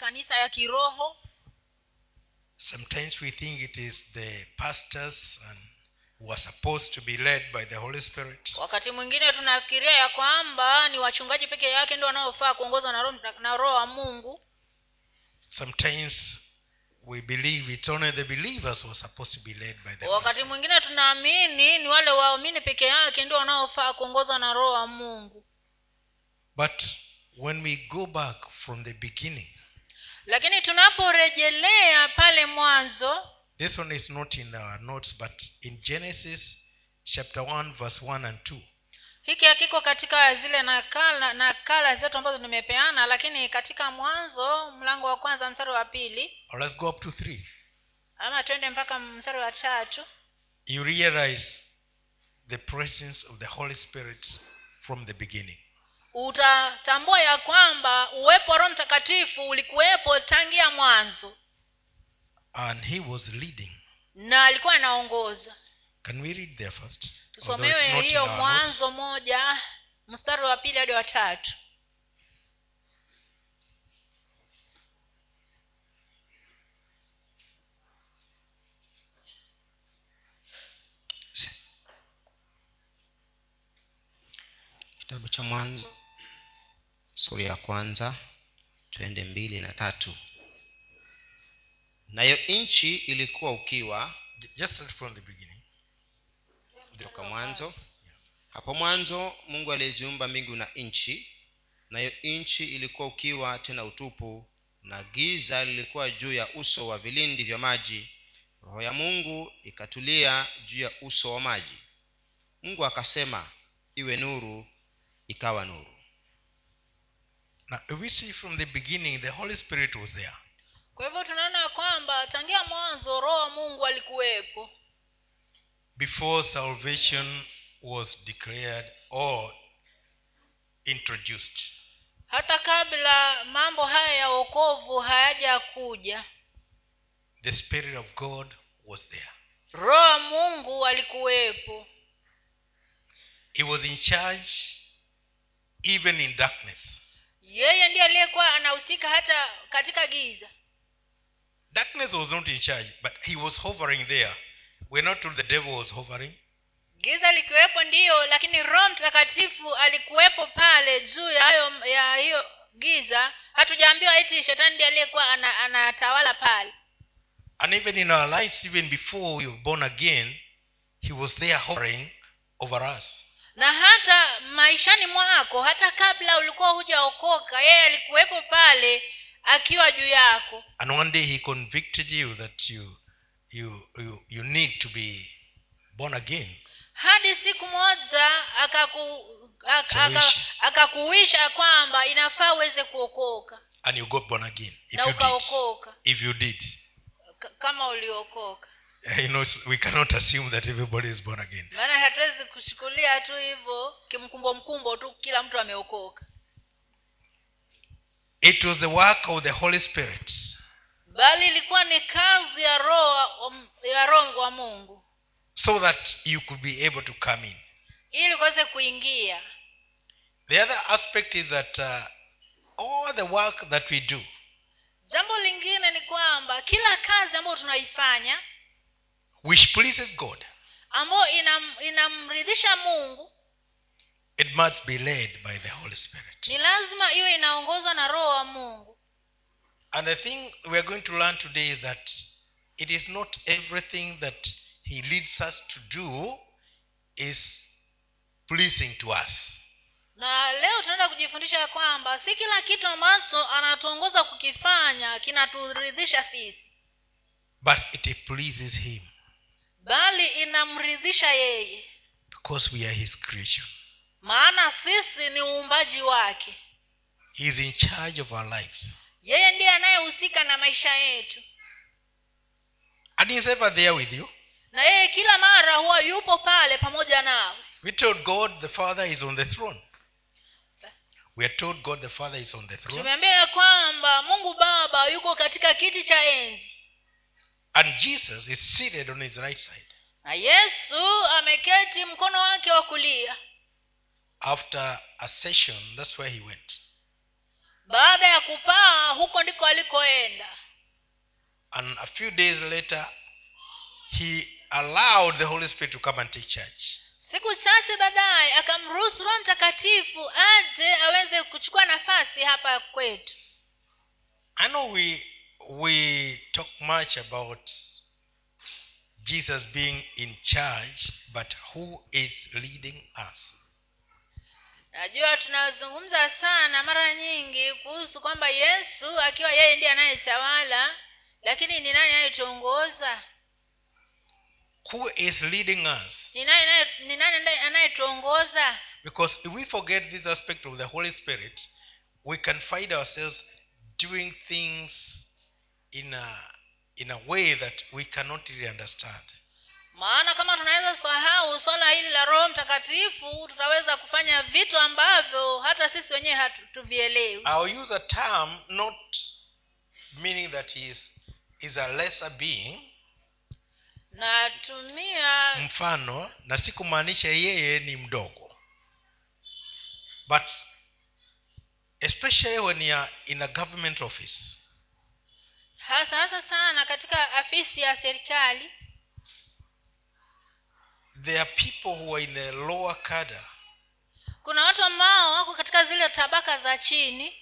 makanisa ya kiroho. Sometimes we think it is the pastors and who are supposed to be led by the holy spirit. Wakati mwingine tunafikiria ya kwamba ni wachungaji peke yake ndio wanaofaa kuongozwa na roho wa mungu. Sometimes we believe it's only the believers who are supposed to be led by the wakati mwingine tunaamini ni wale waamini peke yake ndio wanaofaa kuongozwa na roho wa mungu. But when we go back from the beginning lakini tunaporejelea pale mwanzo this one is not in our notes but in genesis chapter 1 verse 1 and 2 hiki hakiko katika zile nakala nakala zetu ambazo nimepeana lakini katika mwanzo mlango wa kwanza mstari wa pili. Or let's go up to three. ama twende mpaka mstari wa tatu. You realize the presence of the holy spirit from the beginning utatambua ya kwamba uwepo wa roho mtakatifu ulikuwepo tangia mwanzo. And he was leading. Na alikuwa anaongoza. Can we read there first? Tusomewe hiyo mwanzo moja mstari wa pili hadi wa tatu. Kitabu cha mwanzo sura ya kwanza twende mbili na tatu. Nayo nchi ilikuwa ukiwa just from the beginning. Toka mwanzo. Hapo mwanzo mungu aliyeziumba mbingu na nchi. Nayo nchi ilikuwa ukiwa tena utupu na giza lilikuwa juu ya uso wa vilindi vya maji. Roho ya mungu ikatulia juu ya uso wa maji. Mungu akasema iwe nuru ikawa nuru if we see from the beginning the holy spirit was there. Kwa hivyo tunaona kwamba tangia mwanzo roho wa mungu alikuwepo. Before salvation was declared or introduced. Hata kabla mambo haya ya wokovu hayajakuja the spirit of god was there. Roho wa mungu alikuwepo. He was in charge even in darkness yeye ndiye aliyekuwa anahusika hata katika giza. Darkness was not in charge but he was hovering there. We're not told the devil was hovering. Giza likiwepo ndiyo lakini roho mtakatifu alikuwepo pale juu ya hayo ya hiyo giza. Hatujaambiwa eti shetani ndiye aliyekuwa ana- anatawala pale. And even in our lives even before we were born again he was there hovering over us na hata maishani mwako hata kabla ulikuwa hujaokoka yeye alikuwepo pale akiwa juu yako. And one day he convicted you that you you you, you need to be born again. Hadi siku moja akakuwisha kwamba inafaa uweze kuokoka. And you got born again if na you did. ukaokoka. If you did. Kama uliokoka you know we cannot assume that everybody is born again. Maana hatuwezi kushukulia tu hivyo kimkumbo mkumbo tu kila mtu ameokoka. It was the work of the holy spirit. Bali ilikuwa ni kazi ya roho ya roho wa mungu. So that you could be able to come in. Ili uweze kuingia. The other aspect is that uh, all the work that we do jambo lingine ni kwamba kila kazi ambayo tunaifanya which pleases god. Ambayo inam, inamridhisha mungu. It must be led by the holy spirit. Ni lazima iwe inaongozwa na roho wa mungu. And the thing we are going to learn today is that it is not everything that he leads us to do is pleasing to us. Na leo tunaenda kujifundisha kwamba si kila kitu ambacho anatuongoza kukifanya kinaturidhisha sisi. But it pleases him bali inamridhisha yeye. Because we are his creation maana sisi ni uumbaji wake. He is in charge of our lives. Yeye ndiye anayehusika na maisha yetu. And ever there with you. Na yeye kila mara huwa yupo pale pamoja nawe. We told god the father is on the throne. We are told god the father is on the throne. Tumeambia kwamba mungu baba yuko katika kiti cha enzi and jesus is seated on his right side. Na yesu ameketi mkono wake wa kulia. After a session that's where he went. Baada ya kupaa huko ndiko alikoenda. And a few days later he allowed the holy spirit to come and take church siku chache baadaye akamruhusu roho mtakatifu aje aweze kuchukua nafasi hapa kwetu. I know we we talk much about jesus being in charge but who is leading us? Najua tunazungumza sana mara nyingi kuhusu kwamba yesu akiwa yeye ndiye anayetawala lakini ni nani anayetuongoza? Who is leading us? Ni nani anaye- ni nani anaye- anayetuongoza? Because if we forget this aspect of the holy spirit we can find ourselves doing things in a in a way that we cannot really understand. Maana kama tunaweza sahau swala hili la roho mtakatifu tutaweza kufanya vitu ambavyo hata sisi wenyewe hatuvielewi i'll use a term not meaning that he is, is a lesser being. Natumia mfano na si kumaanisha yeye ni mdogo. But especially when you are in a government office hasa hasa sana katika afisi ya serikali. There are people who are in the lower kada kuna watu ambao wako katika zile tabaka za chini.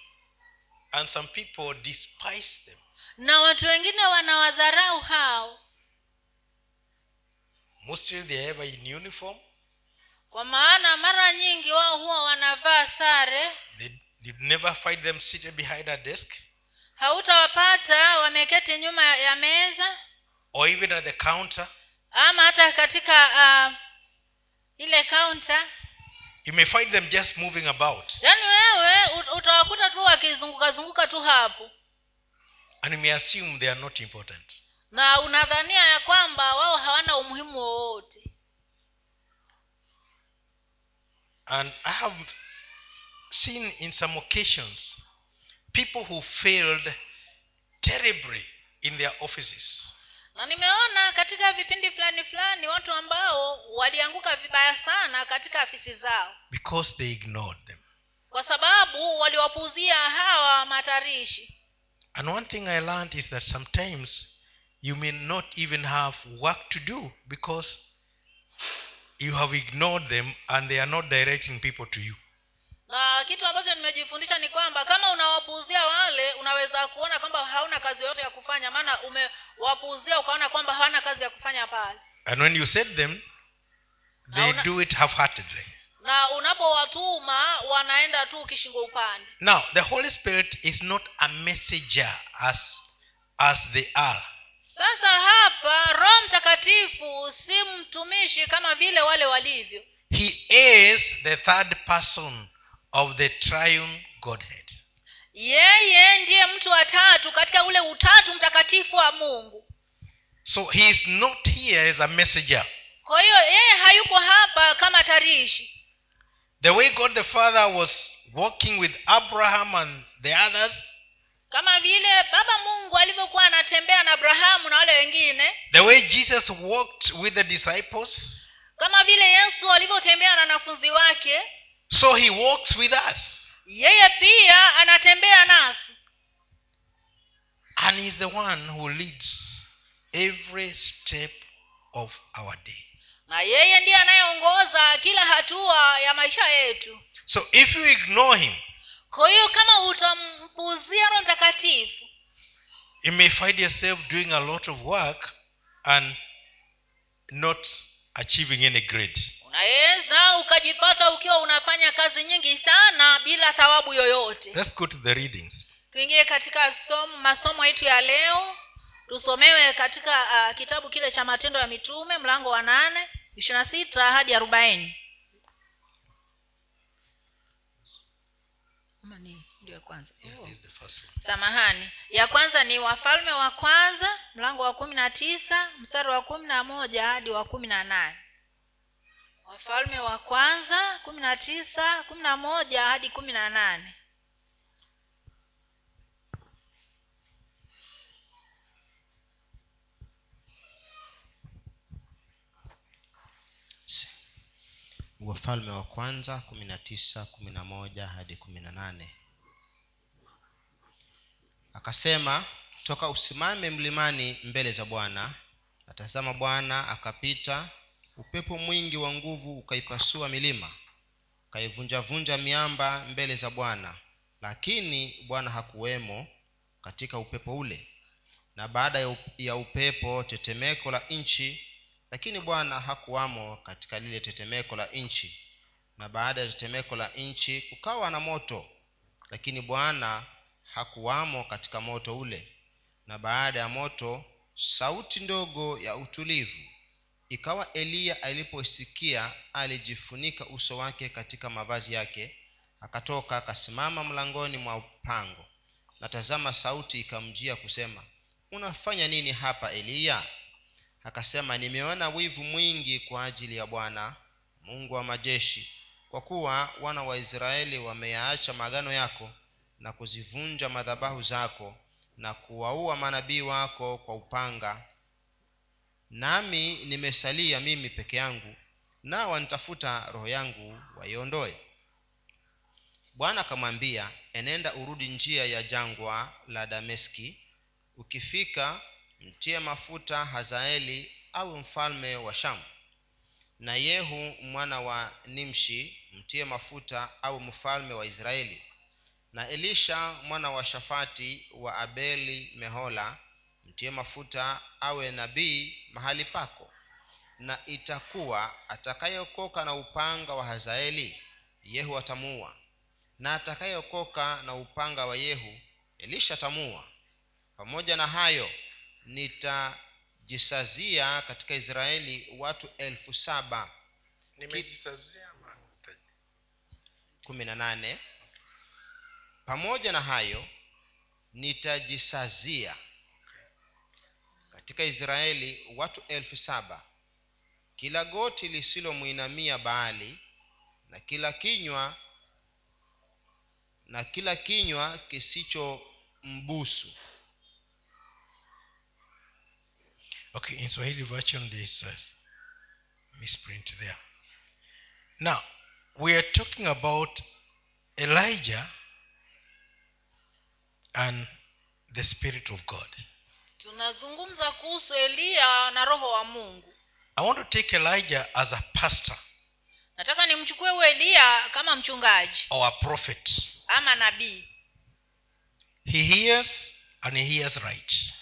And some people despise them. Na watu wengine wanawadharau hao. Mostly they ever in uniform. Kwa maana mara nyingi wao huwa wanavaa sare. They never find them seated behind a desk hautawapata wameketi nyuma ya meza. Or even at the counter. Ama hata katika uh, ile kaunta you may find them just moving about. Yaani wewe utawakuta tu wakizunguka zunguka tu hapo. And you may assume they are not important. Na unadhania ya kwamba wao hawana umuhimu wowote. And i have seen in some occasions people who failed terribly in their offices. Na nimeona katika vipindi fulani fulani watu ambao walianguka vibaya sana katika afisi zao. Because they ignored them. Kwa sababu waliwapuuzia hawa matarishi. And one thing i learned is that sometimes you may not even have work to do because you have ignored them and they are not directing people to you na kitu ambacho nimejifundisha ni kwamba kama unawapuuzia wale unaweza kuona kwamba hauna kazi yoyote ya kufanya. Maana umewapuuzia ukaona kwamba hawana kazi ya kufanya pale. And when you send them they una, do it half-heartedly. Na unapowatuma wanaenda tu kishingo upande. Now the holy spirit is not a messenger as as they are. Sasa hapa roho mtakatifu si mtumishi kama vile wale walivyo. He is the third person of the triune godhead. Yeye ndiye mtu wa tatu katika ule utatu mtakatifu wa mungu. So he is not here as a messenger. Kwa hiyo yeye hayuko hapa kama tarishi. The way god the father was walking with abraham and the others kama vile baba mungu alivyokuwa anatembea na abrahamu na wale wengine. the way jesus walked with the disciples kama vile yesu alivyotembea na wanafunzi wake so he walks with us. Yeye pia anatembea nasi. And is the one who leads every step of our day. Na yeye ndiye anayeongoza kila hatua ya maisha yetu. So if you ignore him kwa hiyo kama utampuuzia roho mtakatifu you may find yourself doing a lot of work and not achieving any grade unaweza ukajipata ukiwa unafanya kazi nyingi sana bila thawabu yoyote. Let's go to the readings. Tuingie katika som, masomo yetu ya leo. Tusomewe katika uh, kitabu kile cha matendo ya mitume mlango wa nane ishiri na sita hadi arobaini. Ndio ya kwanza. Oh. samahani. Ya kwanza ni wafalme wa kwanza mlango wa kumi na tisa mstari wa kumi na moja hadi wa kumi na nane wafalme wa kwanza kumi na tisa kumi na moja hadi kumi na nane. Wafalme wa kwanza kumi na tisa kumi na moja hadi kumi na nane. Akasema toka usimame mlimani mbele za bwana. Natazama bwana akapita upepo mwingi wa nguvu ukaipasua milima ukaivunjavunja miamba mbele za bwana. Lakini bwana hakuwemo katika upepo ule. Na baada ya upepo tetemeko la nchi lakini bwana hakuwamo katika lile tetemeko la nchi. Na baada ya tetemeko la nchi kukawa na moto. Lakini bwana hakuwamo katika moto ule. Na baada ya moto sauti ndogo ya utulivu ikawa eliya aliposikia alijifunika uso wake katika mavazi yake akatoka akasimama mlangoni mwa pango na tazama sauti ikamjia kusema unafanya nini hapa eliya akasema nimeona wivu mwingi kwa ajili ya bwana mungu wa majeshi kwa kuwa wana wa israeli wameyaacha magano yako na kuzivunja madhabahu zako na kuwaua manabii wako kwa upanga nami nimesalia mimi peke yangu na wanitafuta roho yangu waiondoe. Bwana akamwambia enenda urudi njia ya jangwa la dameski. Ukifika mtie mafuta hazaeli awe mfalme wa shamu. Na yehu mwana wa nimshi mtie mafuta awe mfalme wa israeli. Na elisha mwana wa shafati wa abeli mehola mtie mafuta awe nabii mahali pako. Na itakuwa atakayeokoka na upanga wa hazaeli yehu atamuua. Na atakayeokoka na upanga wa yehu elisha atamuua. Pamoja na hayo nitajisazia katika israeli watu elfu saba. Kumi na nane. Pamoja na hayo nitajisazia katika israeli watu elfu saba. Kila goti lisilomwinamia baali na kila kinywa na kila kinywa kisichombusu okay in swahili version this uh, misprint there. Now we are talking about elijah and the spirit of god tunazungumza kuhusu eliya na roho wa mungu. I want to take elijah as a pastor nataka nimchukue huyo eliya kama mchungaji or a prophet. ama nabii. He hears and he hears right.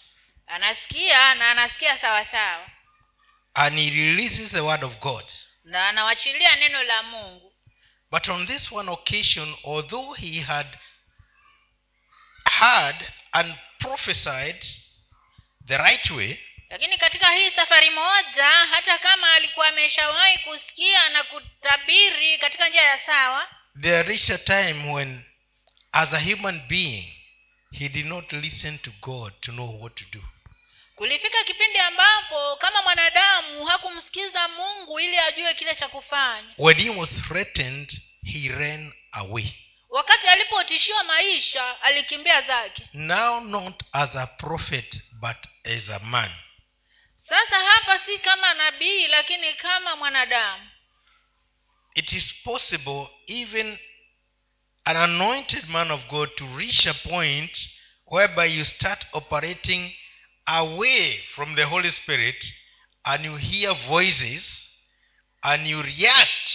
Anasikia na anasikia sawa. And he releases the word of god. Na anawachilia neno la mungu. But on this one occasion although he had heard and prophesied the right way lakini katika hii safari moja hata kama alikuwa ameshawahi kusikia na kutabiri katika njia ya sawa there reached a time when as a human being he did not listen to god to know what to do. Kulifika kipindi ambapo kama mwanadamu hakumsikiza mungu ili ajue kile cha kufanya. When he was threatened he ran away wakati alipotishiwa maisha alikimbia zake. Now not as a prophet but as a man. Sasa hapa si kama nabii lakini kama mwanadamu. It is possible even an anointed man of god to reach a point whereby you start operating away from the holy spirit and you hear voices and you react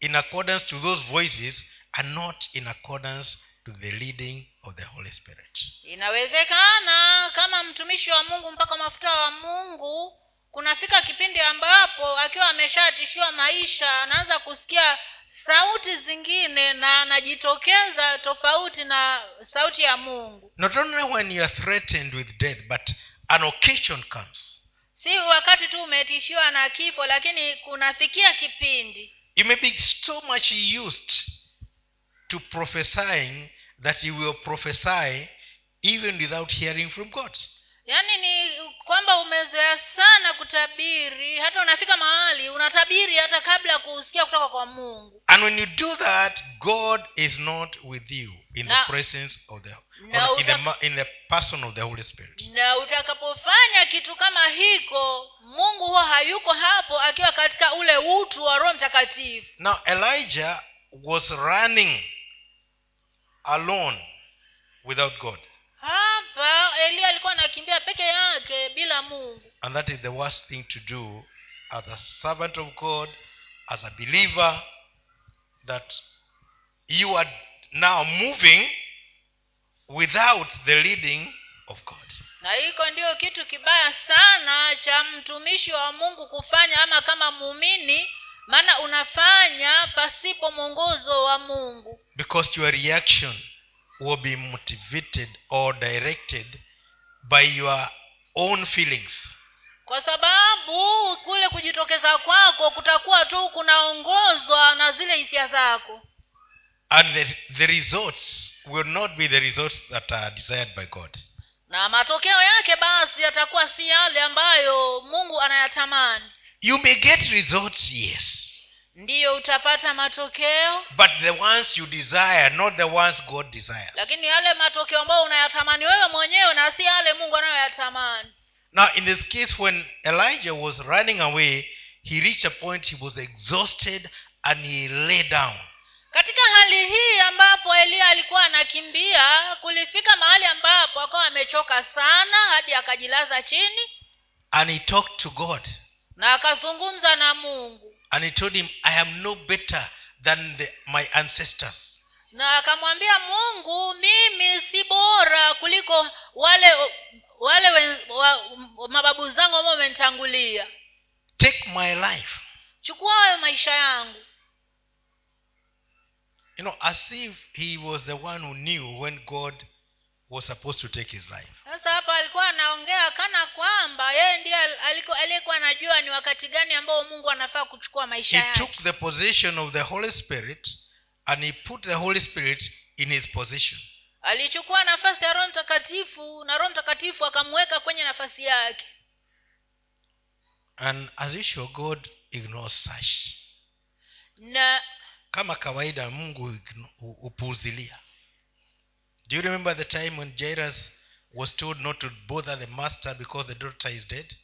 in accordance to those voices and not in accordance to the leading of the holy spirit. Inawezekana kama mtumishi wa mungu mpaka mafuta wa mungu kunafika kipindi ambapo akiwa ameshatishiwa maisha anaanza kusikia sauti zingine na anajitokeza tofauti na sauti ya mungu. Not only when you are threatened with death but an occasion comes. Si wakati tu umetishiwa na kifo lakini kunafikia kipindi. You may be so much used to prophesying that you will prophesy even without hearing from god. Yaani ni kwamba umezoea sana kutabiri hata unafika mahali unatabiri hata kabla ya kusikia kutoka kwa mungu. And when you do that god is not with you in na, the presence of the na or in the, in the person of the holy spirit. Na utakapofanya kitu kama hiko mungu huwa hayuko hapo akiwa katika ule utu wa roho mtakatifu. Now elijah was running alone without god hapa eliya alikuwa anakimbia peke yake bila mungu And that is the worst thing to do as a servant of God, as a believer, that you are now moving without the leading of God. na hiko ndio kitu kibaya sana cha mtumishi wa mungu kufanya ama kama muumini maana unafanya pasipo mwongozo wa mungu Because your reaction will be motivated or directed by your own feelings. kwa sababu kule kujitokeza kwako kutakuwa tu kunaongozwa na zile hisia zako And the, the results will not be the results that are desired by God. na matokeo yake basi yatakuwa si yale ambayo mungu anayatamani You may get results, yes. ndiyo utapata matokeo But the ones you desire, not the ones God desires. lakini yale matokeo ambayo unayatamani wewe mwenyewe na si yale mungu anayoyatamani Now, in this case, when Elijah was running away, he reached a point he was exhausted and he lay down. katika hali hii ambapo eliya alikuwa anakimbia kulifika mahali ambapo akawa amechoka sana hadi akajilaza chini And he talked to God. Na akazungumza na mungu And he told him, I am no better than the, my ancestors. na akamwambia mungu mimi si bora kuliko wale wale wen, wa, mababu zangu ambao wamenitangulia Take my life. chukua maisha yangu You know, as if he was the one who knew when God was supposed to take his life. sasa hapa alikuwa anaongea kana kwamba yeye ndiye aliyekuwa anajua ni wakati gani ambao mungu anafaa kuchukua maisha He yake took the position of the Holy Spirit and he put the Holy Spirit in his position. alichukua nafasi ya roho mtakatifu na roho mtakatifu akamweka kwenye nafasi yake And as usual, God ignores such. na kama kawaida mungu hupuuzilia do you remember the time when jairus was told not to bother the master because the daughter is dead?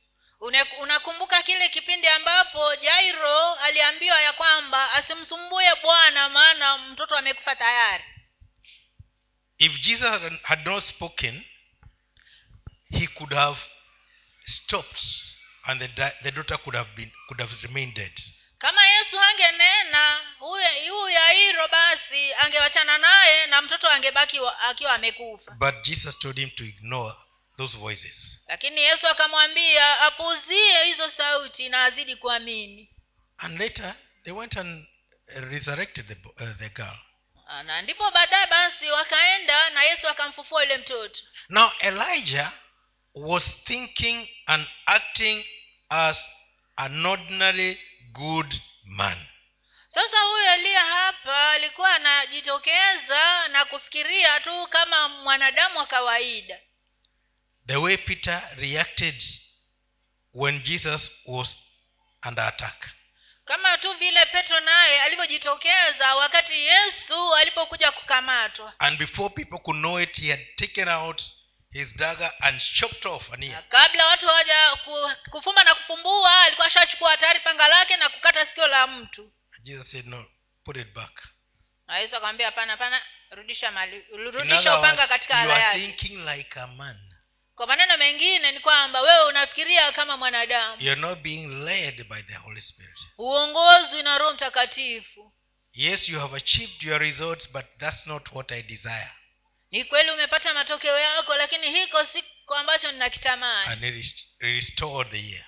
Unakumbuka kile kipindi ambapo jairo aliambiwa ya kwamba asimsumbue bwana maana mtoto amekufa tayari? If jesus had- not spoken he could have stopped and the, the daughter could have been could have remained dead kama yesu angenena huyu yairo basi angewachana naye na mtoto angebaki akiwa amekufa. But jesus told him to ignore those voices. Lakini yesu akamwambia apuzie hizo sauti na azidi kuamini and later they went and resurrected the, uh, the girl. Na ndipo baadaye basi wakaenda na yesu akamfufua yule mtoto. Now Elijah was thinking and acting as an ordinary good man. sasa huyu eliya hapa alikuwa anajitokeza na kufikiria tu kama mwanadamu wa kawaida The way Peter reacted when Jesus was under attack. kama tu vile petro naye alivyojitokeza wakati yesu alipokuja kukamatwa And before people could know it, he had taken out his dagger and chopped off an ear. kabla watu hawaja ku- kufumba na kufumbua alikuwa ashachukua tayari panga lake na kukata sikio la mtu Jesus said, No, put it back. na yesu akamwambia hapana hapana rudisha mali rudisha upanga katika ala yake thinking like a man. kwa maneno mengine ni kwamba wewe unafikiria kama mwanadamu You're not being led by the Holy Spirit. uongozwi na roho mtakatifu Yes, you have achieved your results, but that's not what I desire. Ni kweli umepata matokeo yako lakini hiko siko ambacho ninakitamani And he restored the year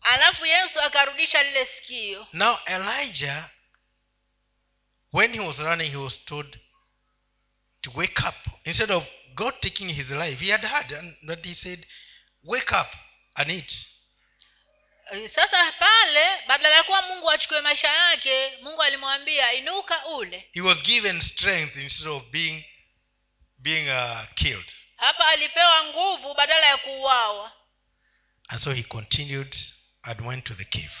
alafu yesu akarudisha lile sikio Now, Elijah, when he was running, he was told to wake up. Instead of God taking his life, he had had and but he said, Wake up and eat. Eh, sasa pale badala ya kuwa mungu achukue maisha yake mungu alimwambia inuka ule He was given strength instead of being, being uh, killed. hapa alipewa nguvu badala ya kuuawa And so he continued and went to the cave.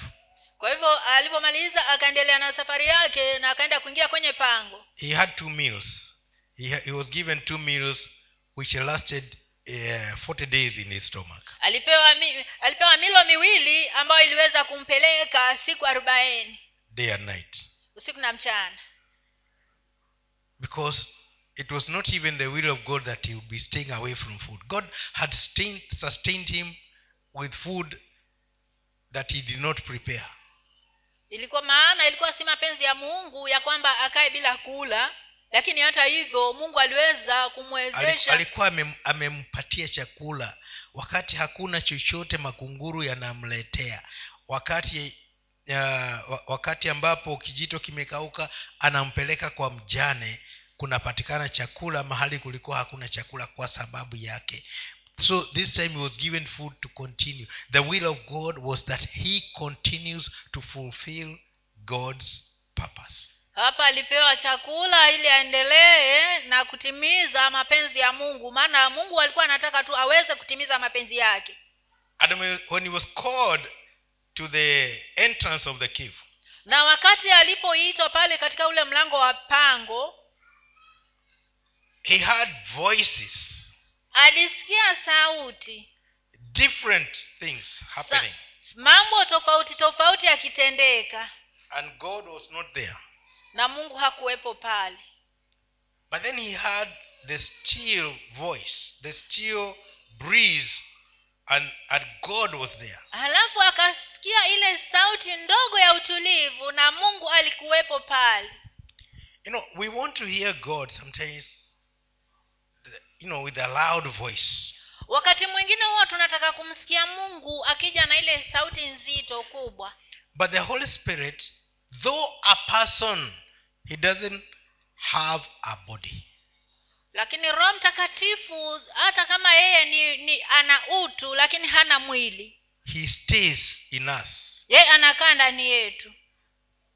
kwa hivyo alivyomaliza akaendelea na safari yake na akaenda kuingia kwenye pango He had two meals. He, he was given two meals which lasted uh, 40 days in his stomach. alipewa mi, alipewa milo miwili ambayo iliweza kumpeleka siku arobaini day and night usiku na mchana because it was not even the will of god that he would be staying away from food. God had sustained, sustained him with food that he did not prepare. Ilikuwa maana ilikuwa si mapenzi ya mungu ya kwamba akae bila kula lakini hata hivyo mungu aliweza Ali- kumwezesha. Alikuwa amempatia chakula. Wakati hakuna chochote makunguru yanamletea. Wakati uh, wakati ambapo kijito kimekauka anampeleka kwa mjane kunapatikana chakula mahali kulikuwa hakuna chakula kwa sababu yake. So this time he was given food to continue. The will of god was that he continues to fulfill god's purpose. Hapa alipewa chakula ili aendelee na kutimiza mapenzi ya mungu. Maana mungu alikuwa anataka tu aweze kutimiza mapenzi yake. And when- when he was called to the entrance of the cave na wakati alipoitwa pale katika ule mlango wa pango he heard voices. Alisikia sauti. Different things happening. Mambo tofauti tofauti yakitendeka. And god was not there. Na mungu hakuwepo pale. But then he heard the still voice the still breeze and, and god was there. Halafu akasikia ile sauti ndogo ya utulivu na mungu alikuwepo pale. You know we want to hear god sometimes you know with a loud voice. Wakati mwingine huwa tunataka kumsikia mungu akija na ile sauti nzito kubwa. But the holy spirit though a person he doesn't have a body. Lakini roho mtakatifu hata kama yeye ni, ni ana utu lakini hana mwili. He stays in us. Yeye anakaa ndani yetu.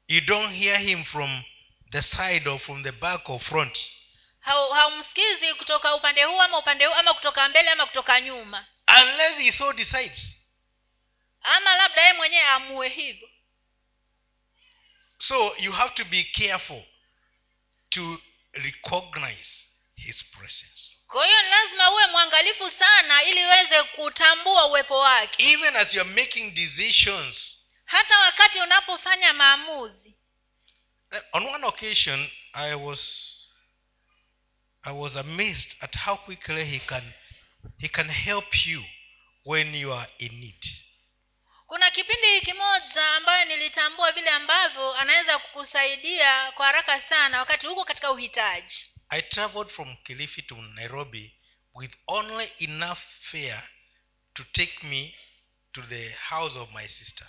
You don't hear him from the side or from the back or front haumsikizi kutoka upande huu ama upande huu ama kutoka mbele ama kutoka nyuma? Unless he so decides. Ama labda yeye mwenyewe amue hivyo. So you have to be careful to recognize his presence. Kwa hiyo ni lazima uwe mwangalifu sana ili uweze kutambua uwepo wake. Even as you're making decisions. Hata wakati unapofanya maamuzi. On one occasion i was i was amazed at how quickly he can he can help you when you are in need. Kuna kipindi kimoja ambayo nilitambua vile ambavyo anaweza kukusaidia kwa haraka sana wakati huko katika uhitaji. I traveled from kilifi to nairobi with only enough fare to take me to the house of my sister.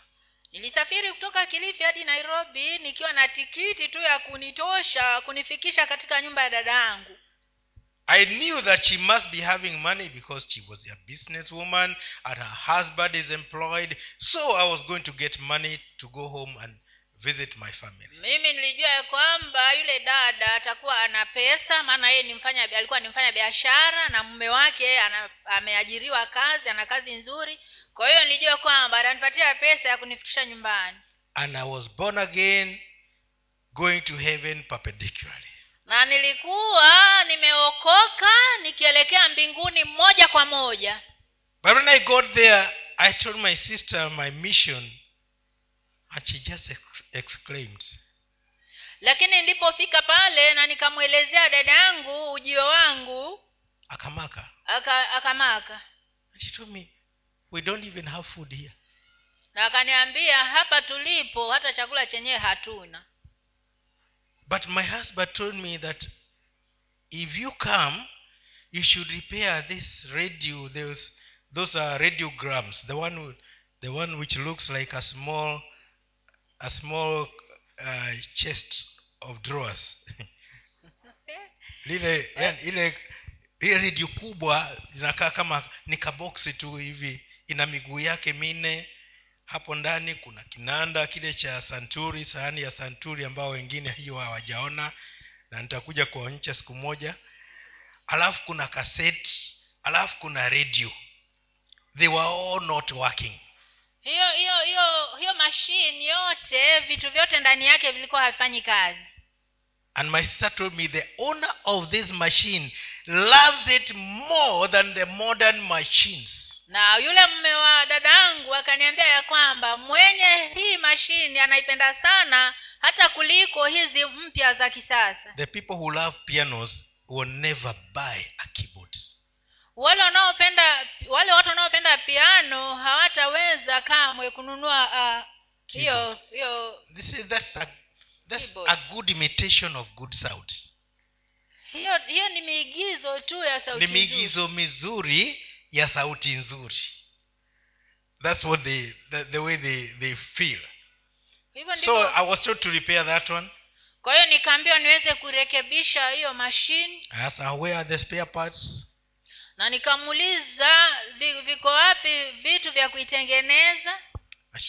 Nilisafiri kutoka kilifi hadi nairobi nikiwa na tikiti tu ya kunitosha kunifikisha katika nyumba ya dada yangu i knew that she must be having money because she was a businesswoman and her husband is employed. So i was going to get money to go home and visit my family. Mimi nilijua ya kwamba yule dada atakuwa ana pesa maana yeye ni mfanya alikuwa ni mfanya biashara na mume wake ana, ameajiriwa kazi ana kazi nzuri. Kwa hiyo nilijua kwamba atanipatia pesa ya kunifikisha nyumbani. And i was born again going to heaven perpendicularly na nilikuwa nimeokoka nikielekea mbinguni moja kwa moja. But when i got there i told my sister my mission and she just ex- exclaimed. Lakini nilipofika pale na nikamwelezea dada yangu ujio wangu akamaka. aka- akamaka. And she told me we don't even have food here. Na akaniambia hapa tulipo hata chakula chenyewe hatuna but my husband told me that if you come you should repair this radio those those are radiograms the one the one which looks like a small a small uh, chest of drawers. Lile yani, ile ile redio kubwa zinakaa kama ni kaboksi tu hivi ina miguu yake minne hapo ndani kuna kinanda kile cha santuri sahani ya santuri ambao wengine hiyo hawajaona na nitakuja kuwaonyesha siku moja. Alafu kuna kaseti alafu kuna radio. They were all not working. Hiyo hiyo hiyo hiyo mashine yote vitu vyote ndani yake vilikuwa havifanyi kazi. And my sister told me the owner of this machine loves it more than the modern machines na yule mme wa dadangu akaniambia ya kwamba mwenye hii mashine anaipenda sana hata kuliko hizi mpya za kisasa. The people who love pianos will never buy a keyboard. Wale wanaopenda wale watu wanaopenda piano hawataweza kamwe kununua hiyo hiyo this that's a, that's Keyboard. a good imitation of good sounds hiyo hiyo ni miigizo tu ya sauti ni miigizo mizuri ya sauti nzuri. That's what they the, the way they, they feel. So i was told to repair that one. Kwa hiyo nikaambiwa niweze kurekebisha hiyo mashine i where are the spare parts. Na nikamuuliza viko wapi vitu vya kuitengeneza?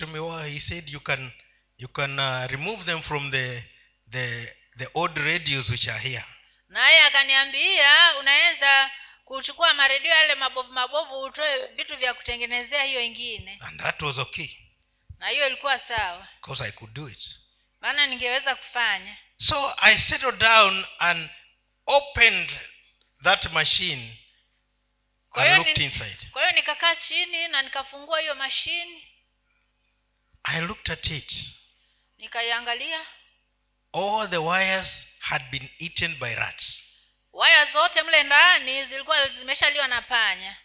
Me he said you can you can uh, remove them from the the the old radios which are here. Naye akaniambia unaweza kuchukua maredio yale mabovu mabovu utoe vitu vya kutengenezea hiyo ingine. And that was okay. Na hiyo ilikuwa sawa. Because i could do it. Maana ningeweza kufanya. So i settled down and opened that machine Kwa and hiyo looked inside. kwa hiyo nikakaa chini na nikafungua hiyo mashini i looked at it. Nikaiangalia. All the wires had been eaten by rats waya zote mle ndani zilikuwa zimeshaliwa na panya.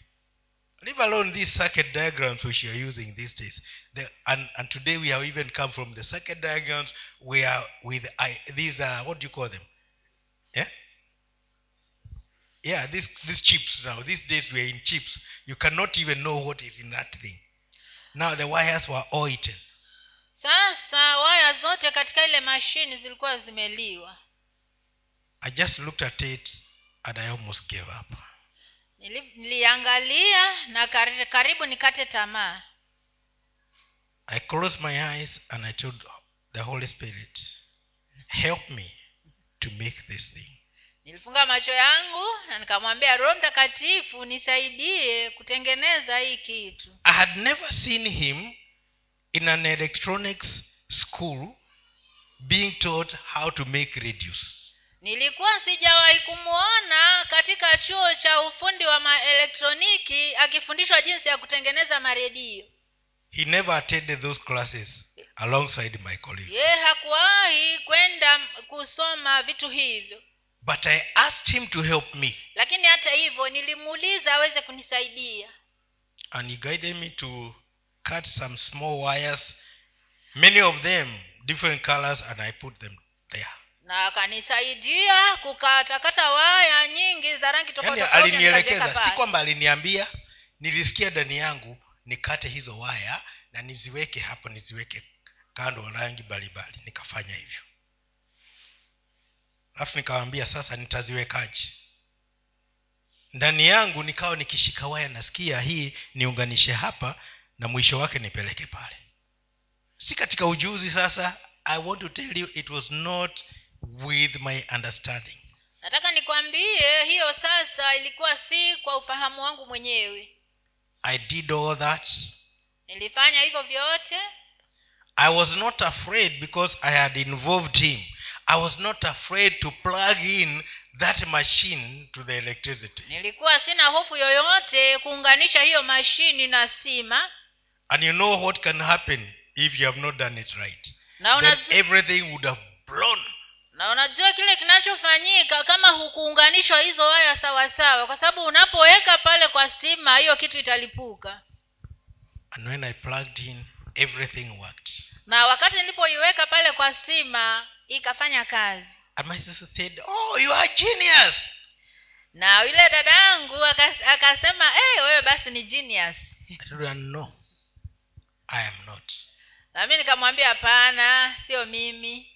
Leave alone these circuit diagrams which you are using these days. The, and, and today we have even come from the circuit diagrams we are with I, these are what do you call them? Yeah? Yeah these these chips now. These days we are in chips. You cannot even know what is in that thing. Now the wires were all eaten sasa waya zote katika ile mashini zilikuwa zimeliwa i just looked at it and i almost gave up. Niliangalia na karibu nikate tamaa. I closed my eyes and i told the holy spirit help me to make this thing. Nilifunga macho yangu na nikamwambia roho mtakatifu nisaidie kutengeneza hii kitu. I had never seen him in an electronics school being taught how to make radios. Nilikuwa sijawahi kumwona katika chuo cha ufundi wa maelektroniki akifundishwa jinsi ya kutengeneza maredio He never attended those classes alongside my colleagues. ye hakuwahi kwenda kusoma vitu hivyo But I asked him to help me, lakini hata hivyo nilimuuliza aweze kunisaidia and he guided me to cut some small wires, many of them different colors, and I put them there. Na akanisaidia kukatakata waya nyingi za rangi tofauti Yani alinielekeza si kwamba aliniambia nilisikia ndani yangu nikate hizo waya na niziweke hapo niziweke kando rangi mbalimbali nikafanya hivyo. Alafu nikawambia sasa nitaziwekaje? Ndani yangu nikawa nikishika waya nasikia hii niunganishe hapa na mwisho wake nipeleke pale. Si katika ujuzi sasa i want to tell you it was not with my understanding. Nataka nikwambie hiyo sasa ilikuwa si kwa ufahamu wangu mwenyewe. I did all that. Nilifanya hivyo vyote. I was not afraid because i had involved him. I was not afraid to plug in that machine to the electricity. Nilikuwa sina hofu yoyote kuunganisha hiyo mashini na stima. And you know what can happen if you have not done it right? Then everything would have blown na unajua kile kinachofanyika kama hukuunganishwa hizo waya sawa sawa kwa sababu unapoweka pale kwa stima hiyo kitu italipuka. And when i plugged in everything worked. Na wakati nilipoiweka pale kwa stima ikafanya kazi. And my sister said oh you are genius. Na yule dada yangu akasema hey, wewe basi ni genius. I told her no i am not. Na mi nikamwambia hapana sio mimi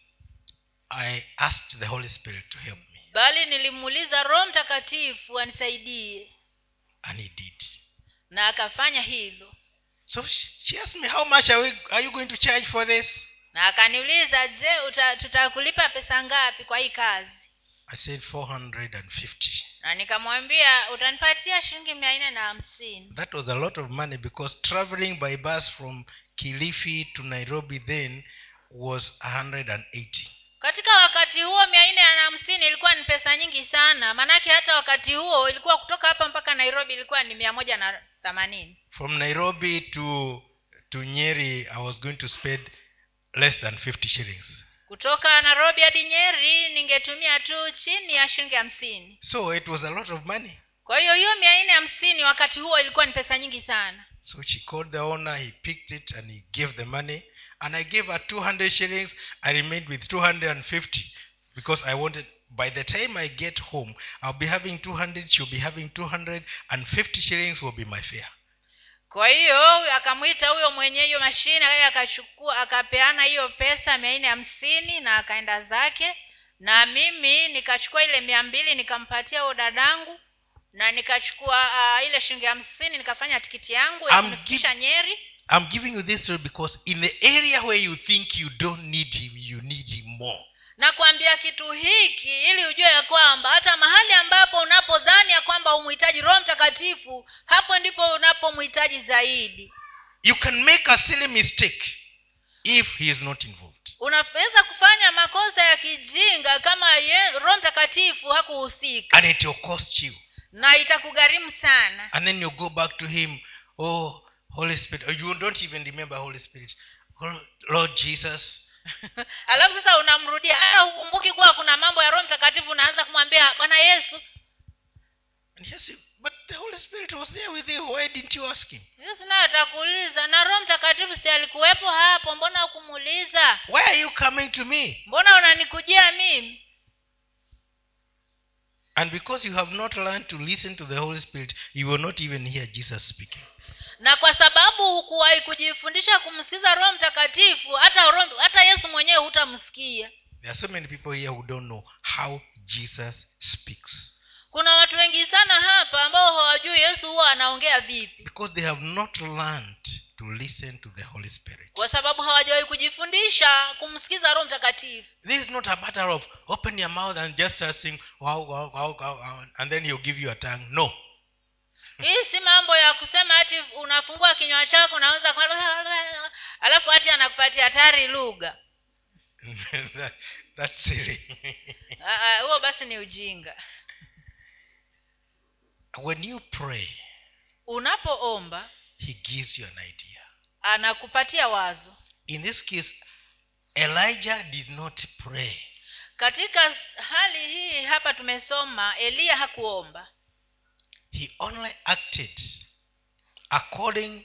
i asked the holy spirit to help me. Bali nilimuuliza roho mtakatifu anisaidie. And he did. Na akafanya hilo. So she asked me how much are, we, are you going to charge for this? Na akaniuliza je tutakulipa pesa ngapi kwa hii kazi? I said 450 na nikamwambia utanipatia shilingi mia nne na hamsini. That was a lot of money because traveling by bus from kilifi to nairobi then was 180 katika wakati huo mia nne na hamsini ilikuwa ni pesa nyingi sana. Maanake hata wakati huo ilikuwa kutoka hapa mpaka nairobi ilikuwa ni mia moja na themanini. From nairobi to to nyeri i was going to spend less than 50 shillings. Kutoka nairobi hadi nyeri ningetumia tu chini ya shilingi hamsini. So it was a lot of money. Kwa hiyo hiyo mia nne hamsini wakati huo ilikuwa ni pesa nyingi sana. So she called the owner he picked it and he gave the money and i gave her 200 shillings. I remained with 250 because i wanted by the time i get home i'll be having 200 she'll be having 250 shillings will be my fare. Kwa hiyo akamwita huyo mwenye hiyo mashine yeye akachukua akapeana hiyo pesa mia nne hamsini na akaenda zake. Na mimi nikachukua ile mia mbili nikampatia huyo dadangu na nikachukua uh, ile shilingi hamsini nikafanya tikiti yangu ya kunifikisha nyeri i'm giving you this story because in the area where you think you don't need him you need him more. Nakwambia kitu hiki ili ujue ya kwamba hata mahali ambapo unapodhani ya kwamba umhitaji roho mtakatifu hapo ndipo unapomhitaji zaidi. You can make a silly mistake if he is not involved. Unaweza kufanya makosa ya kijinga kama roho mtakatifu hakuhusika. And it will cost you. Na itakugharimu sana. And then you go back to him oh holy spirit. You don't even remember holy spirit. Oh, lord jesus. Alafu sasa unamrudia. Hata hukumbuki kuwa kuna mambo ya roho mtakatifu unaanza kumwambia bwana yesu. Yes but the holy spirit was there with you. Why didn't you ask him? Yes naye atakuuliza na roho mtakatifu si alikuwepo hapo? Mbona ukumuuliza why are you coming to me? Mbona unanikujia mimi? And because you have not learned to listen to the holy spirit you will not even hear jesus speaking na kwa sababu hukuwahi kujifundisha kumsikiza roho mtakatifu hata roho, hata yesu mwenyewe hutamsikia. There are so many people here who don't know how jesus speaks. Kuna watu wengi sana hapa ambao hawajui yesu huwa anaongea vipi. Because they have not learned to listen to the holy spirit. Kwa sababu hawajawahi kujifundisha kumsikiza roho mtakatifu. This is not a matter of open your mouth and just saying wow, wow, wow, wow, and then he'll give you a tongue. No hii si mambo ya kusema hati unafungua kinywa chako unaweza alafu hati anakupatia tari lugha. That's silly. Ah, ah, huo basi ni ujinga. When you pray unapoomba he gives you an idea. anakupatia wazo. In this case elijah did not pray. Katika hali hii hapa tumesoma eliya hakuomba he only acted according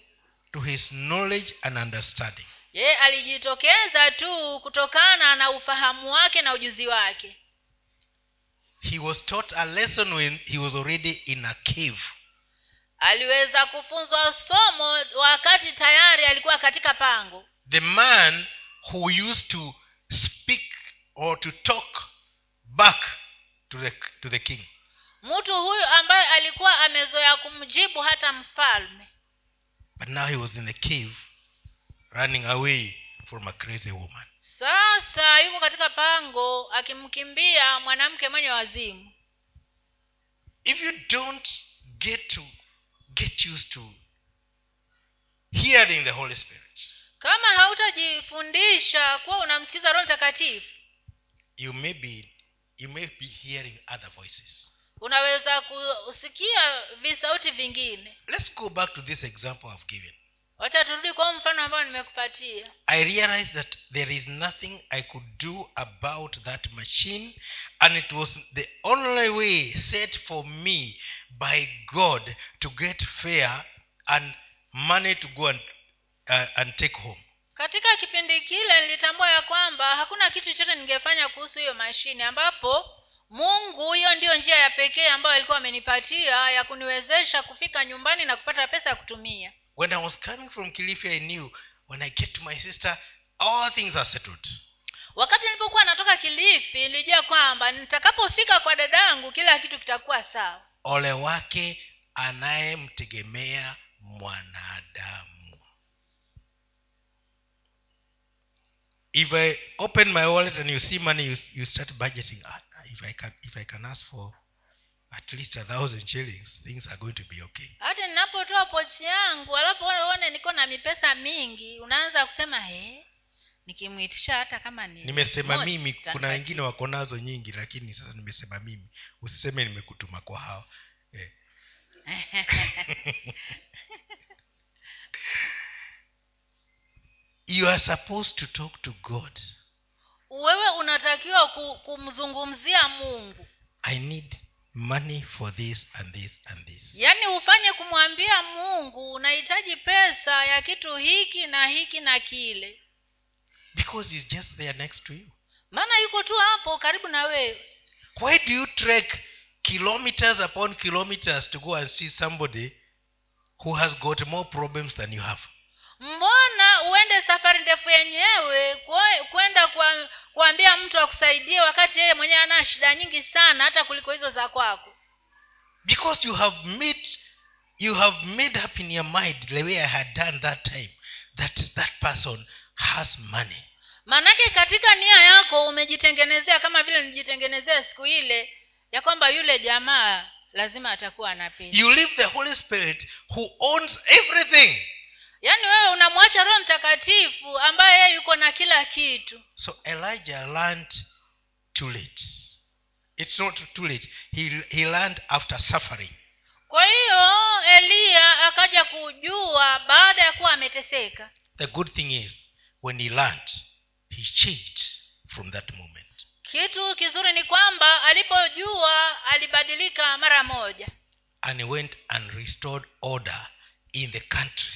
to his knowledge and understanding. Yeye alijitokeza tu kutokana na ufahamu wake na ujuzi wake. He was taught a lesson when he was already in a cave. Aliweza kufunzwa somo wakati tayari alikuwa katika pango. The man who used to speak or to talk back to the, to the king mtu huyu ambaye alikuwa amezoea kumjibu hata mfalme. But now he was in the cave running away from a crazy woman. Sasa yuko katika pango akimkimbia mwanamke mwenye wazimu. If you don't get to get used to hearing the holy spirit kama hautajifundisha kuwa unamsikiza roho mtakatifu you may be you may be hearing other voices unaweza kusikia visauti vingine. Let's go back to this example i've given. Wacha turudi kwa mfano ambao nimekupatia. I realized that there is nothing i could do about that machine and it was the only way set for me by god to get fare and money to go and, uh, and take home. Katika kipindi kile nilitambua ya kwamba hakuna kitu chochote ningefanya kuhusu hiyo mashine ambapo mungu hiyo ndiyo njia ya pekee ambayo alikuwa amenipatia ya kuniwezesha kufika nyumbani na kupata pesa ya kutumia. When i was coming from kilifi i knew when i get to my sister all things are settled. Wakati nilipokuwa natoka kilifi nilijua kwamba nitakapofika kwa dadangu kila kitu kitakuwa sawa. Ole wake anayemtegemea mwanadamu. If i open my wallet and you see money you, you start budgeting ah, if i can if i can ask for at least a thousand shillings things are going to be okay. Hata ninapotoa pochi yangu alafu uone niko na mipesa mingi unaanza kusema he? Nikimwitisha hata kama ni nimesema mimi kuna wengine wako nazo nyingi lakini sasa nimesema mimi. Usiseme nimekutuma kwa hao. Eh. you are supposed to talk to god wewe unatakiwa kumzungumzia mungu. I need money for this and this and this. Yaani ufanye kumwambia mungu unahitaji pesa ya kitu hiki na hiki na kile. Because he's just there next to you. Maana yuko tu hapo karibu na wewe. Why do you trek kilometers upon kilometers to go and see somebody who has got more problems than you have? Mbona uende safari ndefu yenyewe kwenda kwa kuambia mtu akusaidie wakati yeye mwenyewe ana shida nyingi sana hata kuliko hizo za kwako. Because you have made you have made up in your mind the way i had done that time that that person has money. Maanake katika nia yako umejitengenezea kama vile nijitengenezea siku ile ya kwamba yule jamaa lazima atakuwa ana pesa you leave the holy spirit who owns everything yaani wewe unamwacha roho mtakatifu ambaye yeye yuko na kila kitu. So elijah learned too late. It's not too late. He, he learned after suffering. Kwa hiyo eliya akaja kujua baada ya kuwa ameteseka. The good thing is when he learned he changed from that moment. Kitu kizuri ni kwamba alipojua alibadilika mara moja. And he went and restored order in the country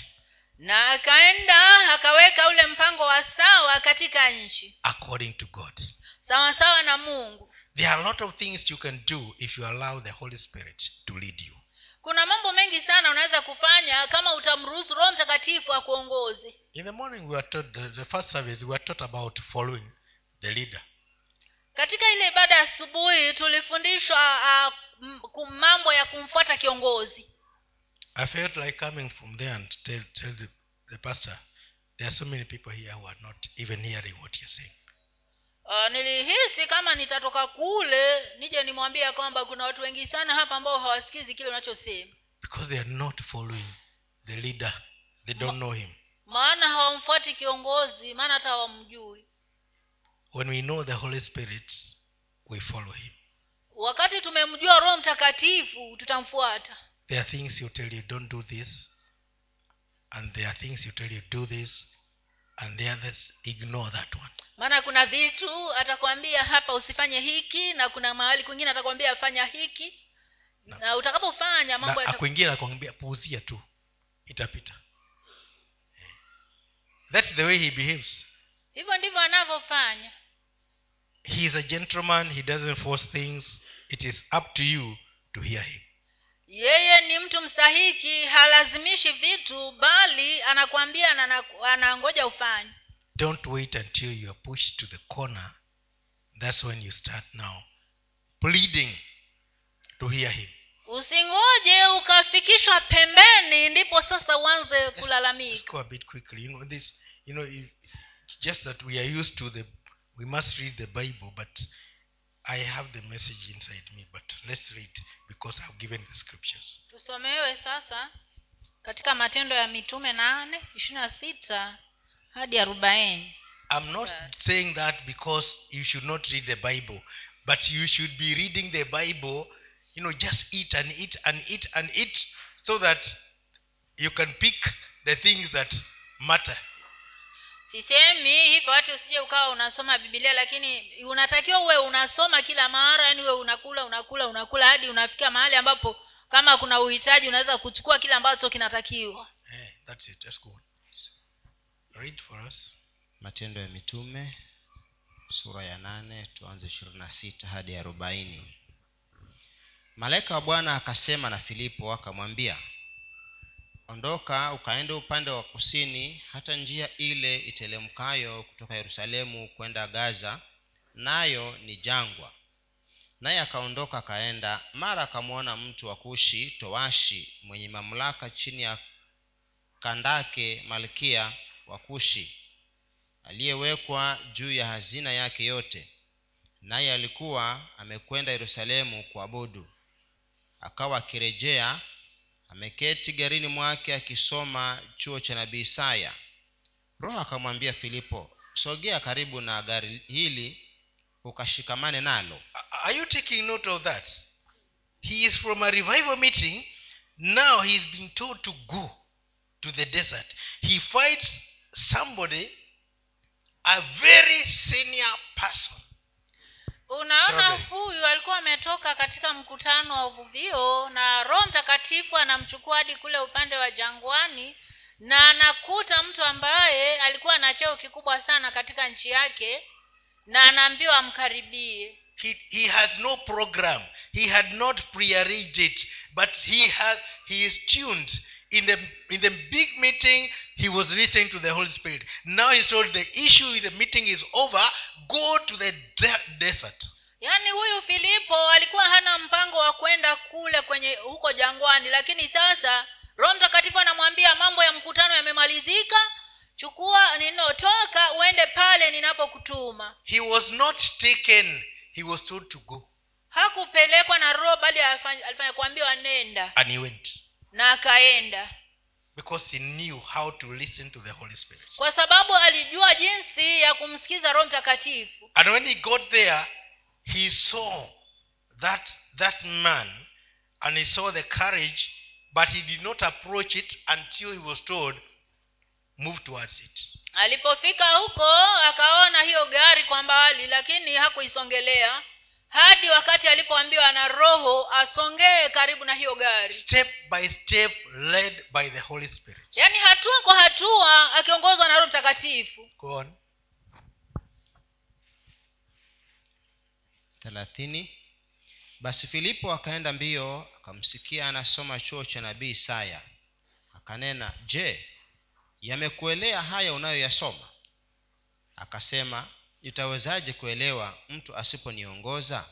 na akaenda akaweka ule mpango wa sawa katika nchi. According to god. Sawa sawa na mungu. There are a lot of things you can do if you allow the holy spirit to lead you. Kuna mambo mengi sana unaweza kufanya kama utamruhusu roho mtakatifu akuongoze. In the morning we are taught the, the first service we are taught about following the leader. Katika ile ibada ya asubuhi tulifundishwa uh, mambo ya kumfuata kiongozi i felt like coming from there and tell, tell the, the pastor there are so many people here who are not even hearing what you're saying. Uh, nilihisi kama nitatoka kule nije nimwambie kwamba kuna watu wengi sana hapa ambao hawasikizi kile unachosema. Because they are not following the leader. They don't know him. maana hawamfuati kiongozi maana hata hawamjui. When we know the holy spirit we follow him. Wakati tumemjua roho mtakatifu tutamfuata there are things you tell you don't do this and there are things you tell you do this and the others ignore that one. Maana kuna vitu atakwambia hapa usifanye hiki na kuna mahali kwingine atakwambia fanya hiki. Na, na utakapofanya mambo na akuingia nakwambia puuzia tu itapita. Eh. That's the way he behaves. Hivyo ndivyo anavyofanya. He is a gentleman he doesn't force things. It is up to you to hear him yeye ni mtu mstahiki halazimishi vitu bali anakwambia na anangoja ufanye. Don't wait until you are pushed to the corner. That's when you start now pleading to hear him. Usingoje ukafikishwa pembeni ndipo sasa uanze kulalamika. go a bit quickly. You know this you know it's just that we are used to the we must read the bible but i have the message inside me but let's read because i've given the scriptures. Tusomewe sasa katika matendo ya mitume nane ishiri na sita hadi arobaini. I'm not saying that because you should not read the bible but you should be reading the bible you know just eat and eat and eat and eat so that you can pick the things that matter sisemi hivyo watu usije ukawa unasoma bibilia lakini unatakiwa uwe unasoma kila mara yani uwe unakula unakula unakula hadi unafika mahali ambapo kama kuna uhitaji unaweza kuchukua kile ambacho kinatakiwa hey, that's it. Let's go. read for us matendo ya mitume sura ya nane tuanze ishirini na sita hadi arobaini malaika wa bwana akasema na filipo akamwambia ondoka ukaenda upande wa kusini hata njia ile itelemkayo kutoka yerusalemu kwenda gaza nayo ni jangwa. Naye akaondoka akaenda mara akamwona mtu wa kushi towashi mwenye mamlaka chini ya kandake malkia wa kushi aliyewekwa juu ya hazina yake yote. Naye alikuwa amekwenda yerusalemu kuabudu. Akawa akirejea ameketi garini mwake akisoma chuo cha nabii isaya. Roho akamwambia filipo sogea karibu na gari hili ukashikamane nalo. Are you taking note of that? He is from a revival meeting. Now he is being told to go to the desert. He fights somebody a very senior person unaona huyu alikuwa ametoka katika mkutano wa uvuvio na roho mtakatifu anamchukua hadi kule upande wa jangwani na anakuta mtu ambaye alikuwa na cheo kikubwa sana katika nchi yake na anaambiwa amkaribie. He, he has no program. He had not prearranged it but he has he is tuned. In the in the big meeting he was listening to the holy spirit. Now he's told the issue with the meeting is over go to the de- desert. Yaani huyu filipo alikuwa hana mpango wa kwenda kule kwenye huko jangwani lakini sasa roho mtakatifu anamwambia mambo ya mkutano yamemalizika chukua ninotoka uende pale ninapokutuma. He was not taken he was told to go. Hakupelekwa na roho bali alifanya kuambiwa nenda. And he went. Na akaenda because he knew how to listen to the holy spirit. Kwa sababu alijua jinsi ya kumsikiza roho mtakatifu. And when he got there he saw that that man and he saw the courage but he did not approach it until he was told move towards it. Alipofika huko akaona hiyo gari kwa mbali lakini hakuisongelea hadi wakati alipoambiwa na roho asongee karibu na hiyo gari. Step by step led by the holy spirit. Yaani hatua kwa hatua akiongozwa na roho mtakatifu. Go on. Thelathini. Basi filipo akaenda mbio akamsikia anasoma chuo cha nabii isaya. Akanena je yamekuelea haya unayoyasoma? Akasema nitawezaje kuelewa mtu asiponiongoza?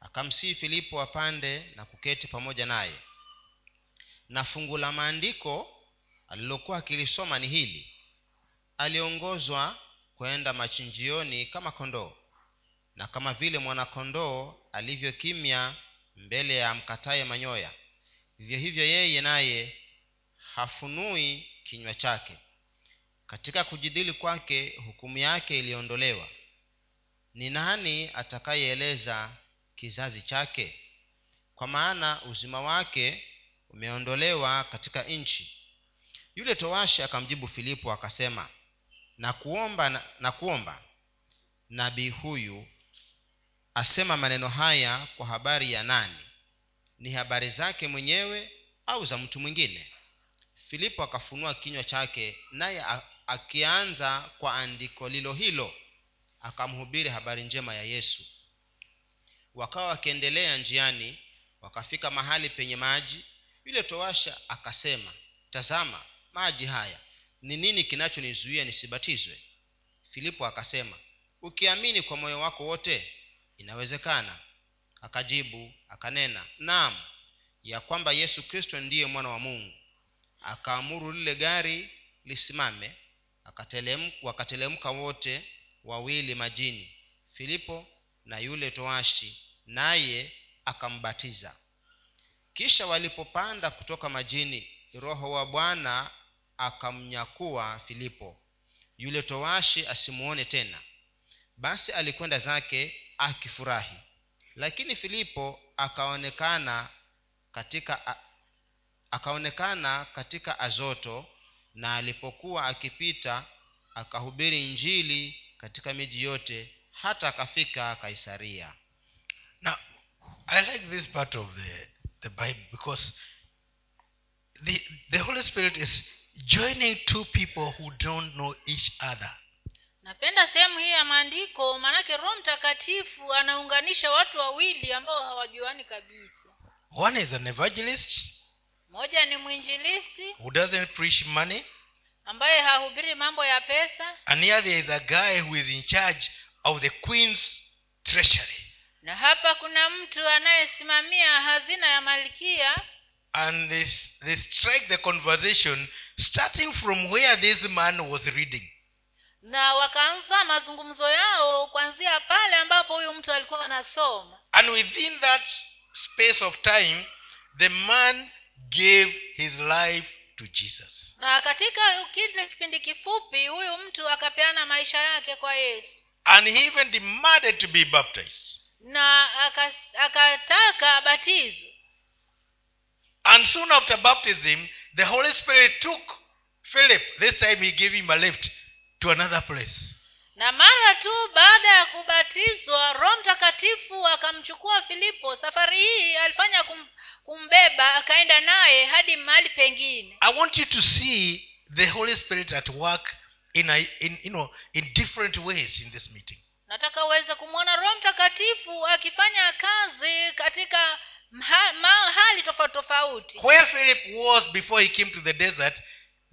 Akamsihi filipo apande na kuketi pamoja naye. Na fungu la maandiko alilokuwa akilisoma ni hili. Aliongozwa kwenda machinjioni kama kondoo na kama vile mwanakondoo alivyokimya mbele ya mkataye manyoya. Vivyo hivyo yeye naye hafunui kinywa chake katika kujidhili kwake hukumu yake iliondolewa. Ni nani atakayeeleza kizazi chake? Kwa maana uzima wake umeondolewa katika nchi. Yule towashi akamjibu filipo akasema na kuomba na, na kuomba nabii huyu asema maneno haya kwa habari ya nani? Ni habari zake mwenyewe au za mtu mwingine? Filipo akafunua kinywa chake naye akianza kwa andiko lilo hilo akamhubiri habari njema ya yesu. Wakawa wakiendelea njiani wakafika mahali penye maji. Yule toasha akasema tazama maji haya ni nini kinachonizuia nisibatizwe? Filipo akasema ukiamini kwa moyo wako wote inawezekana. Akajibu akanena naam ya kwamba yesu kristo ndiye mwana wa mungu. Akaamuru lile gari lisimame wakatelemka wote wawili majini filipo na yule toashi naye akambatiza. Kisha walipopanda kutoka majini roho wa bwana akamnyakua filipo yule towashi asimuone tena. Basi alikwenda zake akifurahi. Lakini filipo akaonekana katika akaonekana katika azoto na alipokuwa akipita akahubiri injili katika miji yote hata akafika kaisaria. Now i like this part of the, the bible because the, the holy spirit is joining two people who don't know each other. Napenda sehemu hii ya maandiko maanake roho mtakatifu anaunganisha watu wawili ambao hawajuani kabisa. One is an evangelist mmoja ni mwinjilisti who doesn't preach money? ambaye hahubiri mambo ya pesa. And here there is a guy who is in charge of the queen's treasury. Na hapa kuna mtu anayesimamia hazina ya malkia. And they, they strike the conversation starting from where this man was reading. Na wakaanza mazungumzo yao kuanzia pale ambapo huyu mtu alikuwa anasoma. And within that space of time the man gave his life to jesus. Na katika kile kipindi kifupi huyu mtu akapeana maisha yake kwa yesu. And he even demanded to be baptized. Na akataka abatizwe. And soon after baptism the holy spirit took philip. This time he gave him a lift to another place na mara tu baada ya kubatizwa roho mtakatifu akamchukua filipo. Safari hii alifanya kum, kumbeba akaenda naye hadi mahali pengine. I want you to see the holy spirit at work in, a, in you know in different ways in this meeting. Nataka uweze kumwona roho mtakatifu akifanya kazi katika mahali hali tofauti tofauti. Where philip was before he came to the desert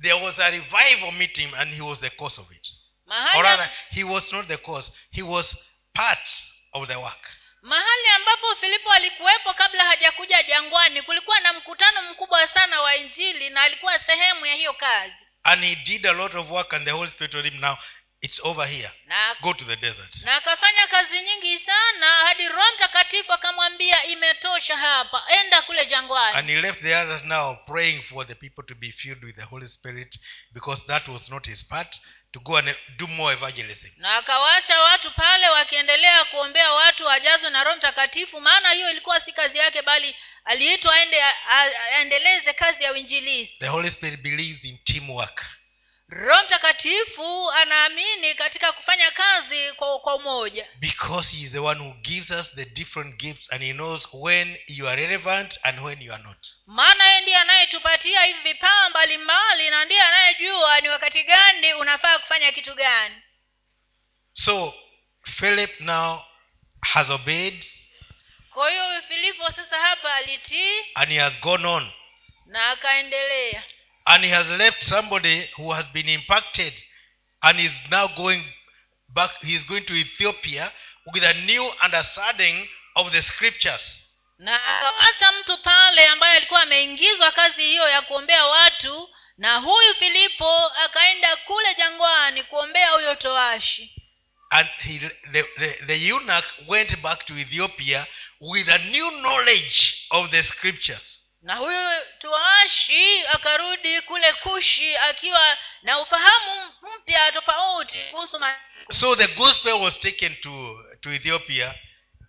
there was a revival meeting and he was the cause of it or mahali, rather he was not the cause. He was part of the work. Mahali ambapo filipo alikuwepo kabla hajakuja jangwani kulikuwa na mkutano mkubwa sana wa injili na alikuwa sehemu ya hiyo kazi. And he did a lot of work and the holy spirit told him now it's over here. Na go to the desert. na akafanya kazi nyingi sana hadi roho mtakatifu akamwambia imetosha hapa enda kule jangwani. And he left the others now praying for the people to be filled with the holy spirit because that was not his part to go and do more evangelism. Na akawaacha watu pale wakiendelea kuombea watu wajazwe na roho mtakatifu maana hiyo ilikuwa si kazi yake bali aliitwa aende aendeleze kazi ya uinjilisti. The holy spirit believes in teamwork roho mtakatifu anaamini katika kufanya kazi kwa, kwa umoja. Because he is the one who gives us the different gifts and he knows when you are relevant and when you are not. Maana yeye ndiye anayetupatia hivi vipawa mbalimbali na ndiye anayejua ni wakati gani unafaa kufanya kitu gani. So philip now has obeyed kwa hiyo filipo sasa hapa alitii and he has gone on. na akaendelea and he has left somebody who has been impacted and is now going back he is going to ethiopia with a new understanding of the scriptures. Na akawacha mtu pale ambaye alikuwa ameingizwa kazi hiyo ya kuombea watu na huyu filipo akaenda kule jangwani kuombea huyo toashi and he, the, the, the eunuch went back to ethiopia with a new knowledge of the scriptures na huyu tuashi akarudi kule kushi akiwa na ufahamu mpya tofauti kuhusu so the gospel was taken to, to ethiopia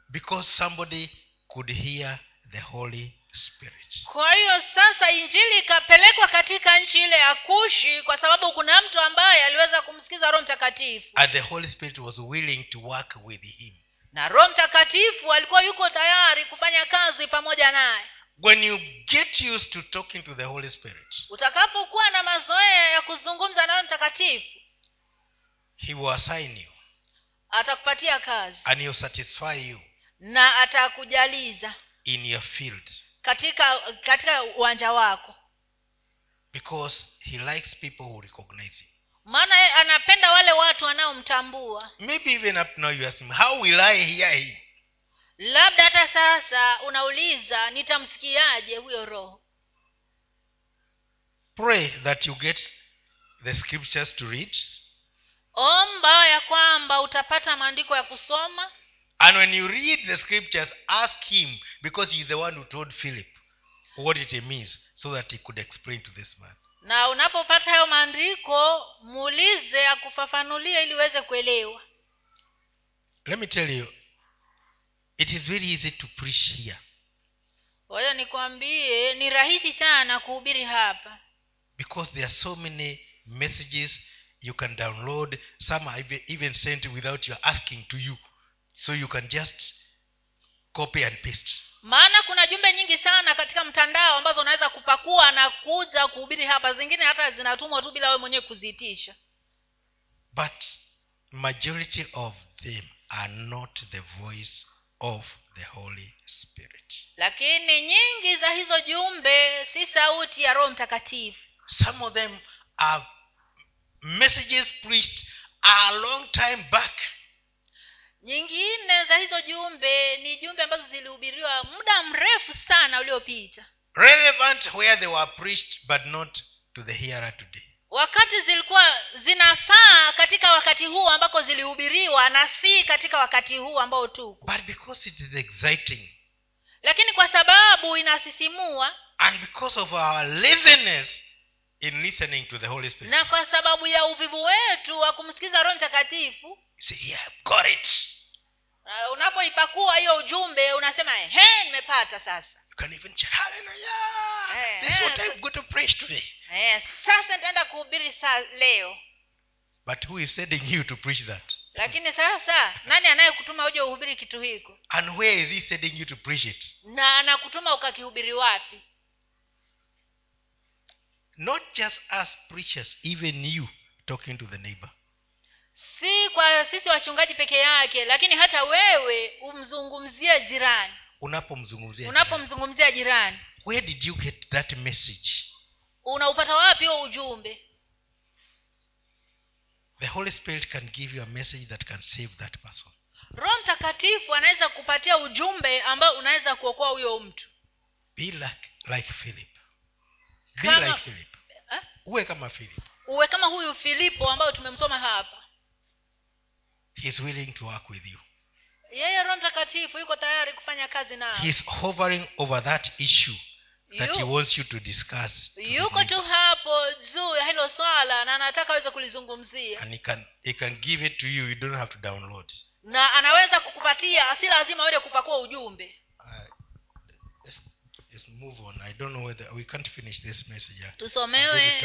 because somebody could hear the holy spirit. Kwa hiyo sasa injili ikapelekwa katika nchi ile ya kushi kwa sababu kuna mtu ambaye aliweza kumsikiza roho mtakatifu. And the holy spirit was willing to work with him. Na roho mtakatifu alikuwa yuko tayari kufanya kazi pamoja naye when you get used to talking to the holy spirit utakapokuwa na mazoea ya kuzungumza nayo mtakatifu he will assign you atakupatia kazi and he will satisfy you na atakujaliza in your field. katika katika uwanja wako. Because he likes people who recognize him. Maana anapenda wale watu wanaomtambua. Maybe even up now you ask him how will i hear him labda hata sasa unauliza nitamsikiaje huyo roho? Pray that you get the scriptures to read. Omba ya kwamba utapata maandiko ya kusoma. And when you read the scriptures ask him because he is the one who told philip what it means so that he could explain to this man. Na unapopata hayo maandiko muulize akufafanulie ili uweze kuelewa. Let me tell you it is very easy to preach here. Kwa nikwambie ni rahisi sana kuhubiri hapa. Because there are so many messages you can download. Some are even sent without your asking to you. So you can just copy and paste. Maana kuna jumbe nyingi sana katika mtandao ambazo unaweza kupakua na kuja kuhubiri hapa. Zingine hata zinatumwa tu bila wewe mwenyewe kuziitisha. But majority of them are not the voice of the holy spirit. Lakini nyingi za hizo jumbe si sauti ya roho mtakatifu. Some of them are messages preached a long time back. Nyingine za hizo jumbe ni jumbe ambazo zilihubiriwa muda mrefu sana uliopita. Relevant where they were preached but not to the hearer today wakati zilikuwa zinafaa katika wakati huu ambako zilihubiriwa na si katika wakati huu ambao tuko. But because it is exciting lakini kwa sababu inasisimua and because of our laziness in listening to the holy spirit. na kwa sababu ya uvivu wetu wa kumsikiza roho mtakatifu yeah, got it. uh, unapoipakua hiyo ujumbe unasema he nimepata sasa you can even shout hallelujah. Eh, this is what eh, i'm going to preach today. Eh, sasa nitaenda kuhubiri saa leo. But who is sending you to preach that? Lakini sasa nani anayekutuma uje uhubiri kitu hiko? And where is he sending you to preach it? Na anakutuma ukakihubiri wapi? Not just us preachers even you talking to the neighbor. Si kwa sisi wachungaji peke yake lakini hata wewe umzungumzie jirani unapomzungumzia unapomzungumzia jirani. Where did you get that message? Unaupata wapi huo ujumbe? The holy spirit can give you a message that can save that person. Roho mtakatifu anaweza kupatia ujumbe ambao unaweza kuokoa huyo mtu. Be like, like philip. Be Kama- like philip. Eh? uwe kama philip. Uwe kama huyu filipo ambayo tumemsoma hapa. He is willing to work with you yeye roho mtakatifu yuko tayari kufanya kazi nao he hovering over that issue that he wants you to discuss to yuko tu hapo juu ya hilo swala na anataka aweze kulizungumzia. And he can he can give it to you you don't have to download na anaweza kukupatia si lazima uende kupakua ujumbe. Let's, move on. I don't know whether we can't finish this message tusomewe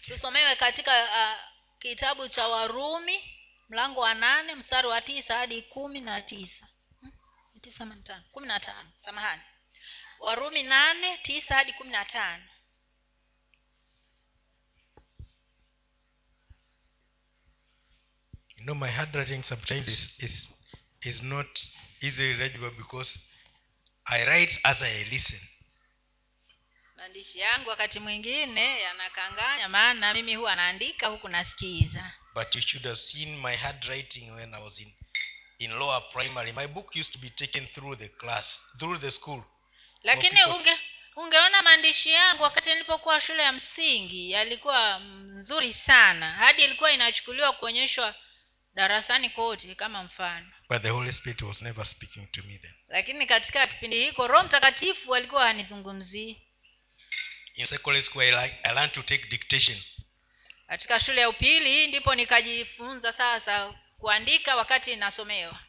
tusomewe katika uh, kitabu cha warumi mlango wa nane mstari wa tisa hadi kumi na tisa. Hmm? Kumi na tano. Samahani. Warumi nane tisa hadi kumi na tano. You know my handwriting sometimes is is, is not easily legible because i write as i listen. Maandishi yangu wakati mwingine yanakanganya maana mimi huwa naandika huku nasikiza but you should have seen my handwriting when i was in in lower primary. My book used to be taken through the class through the school. Lakini unge ungeona maandishi yangu wakati nilipokuwa shule ya msingi yalikuwa mzuri sana. Hadi ilikuwa inachukuliwa kuonyeshwa darasani kote kama mfano. But the holy spirit was never speaking to me then. Lakini katika kipindi hiko roho mtakatifu alikuwa hanizungumzii. In secondary school I, i learned to take dictation katika shule ya upili ndipo nikajifunza sasa kuandika wakati nasomewa.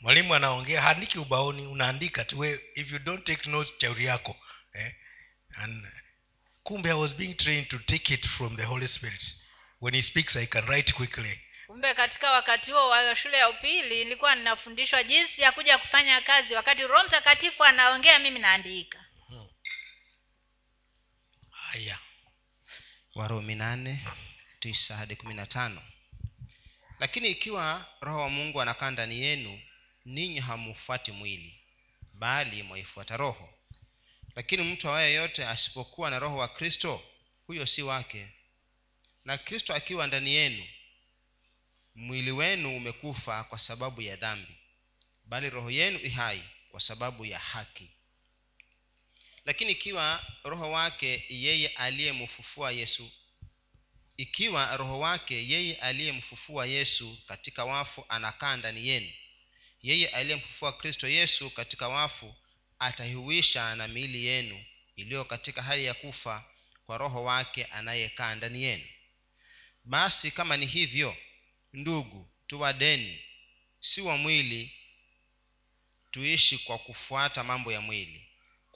Mwalimu anaongea haandiki ubaoni unaandika tu if you don't take notes shauri yako eh? and kumbe i was being trained to take it from the holy spirit. When he speaks i can write quickly. Kumbe katika wakati huo wa shule ya upili nilikuwa ninafundishwa jinsi ya kuja kufanya kazi wakati roho mtakatifu anaongea mimi naandika haya warumi nane tisa hadi kumi na tano. Lakini ikiwa roho wa mungu anakaa ndani yenu ninyi hamufuati mwili bali mwaifuata roho. Lakini mtu awaye yote asipokuwa na roho wa kristo huyo si wake. Na kristo akiwa ndani yenu mwili wenu umekufa kwa sababu ya dhambi bali roho yenu ihai kwa sababu ya haki lakini ikiwa roho wake yeye aliyemfufua yesu ikiwa roho wake yeye aliyemfufua yesu katika wafu anakaa ndani yenu yeye aliyemfufua kristo yesu katika wafu ataihuisha na miili yenu iliyo katika hali ya kufa kwa roho wake anayekaa ndani yenu. Basi kama ni hivyo ndugu tuwadeni si wa mwili tuishi kwa kufuata mambo ya mwili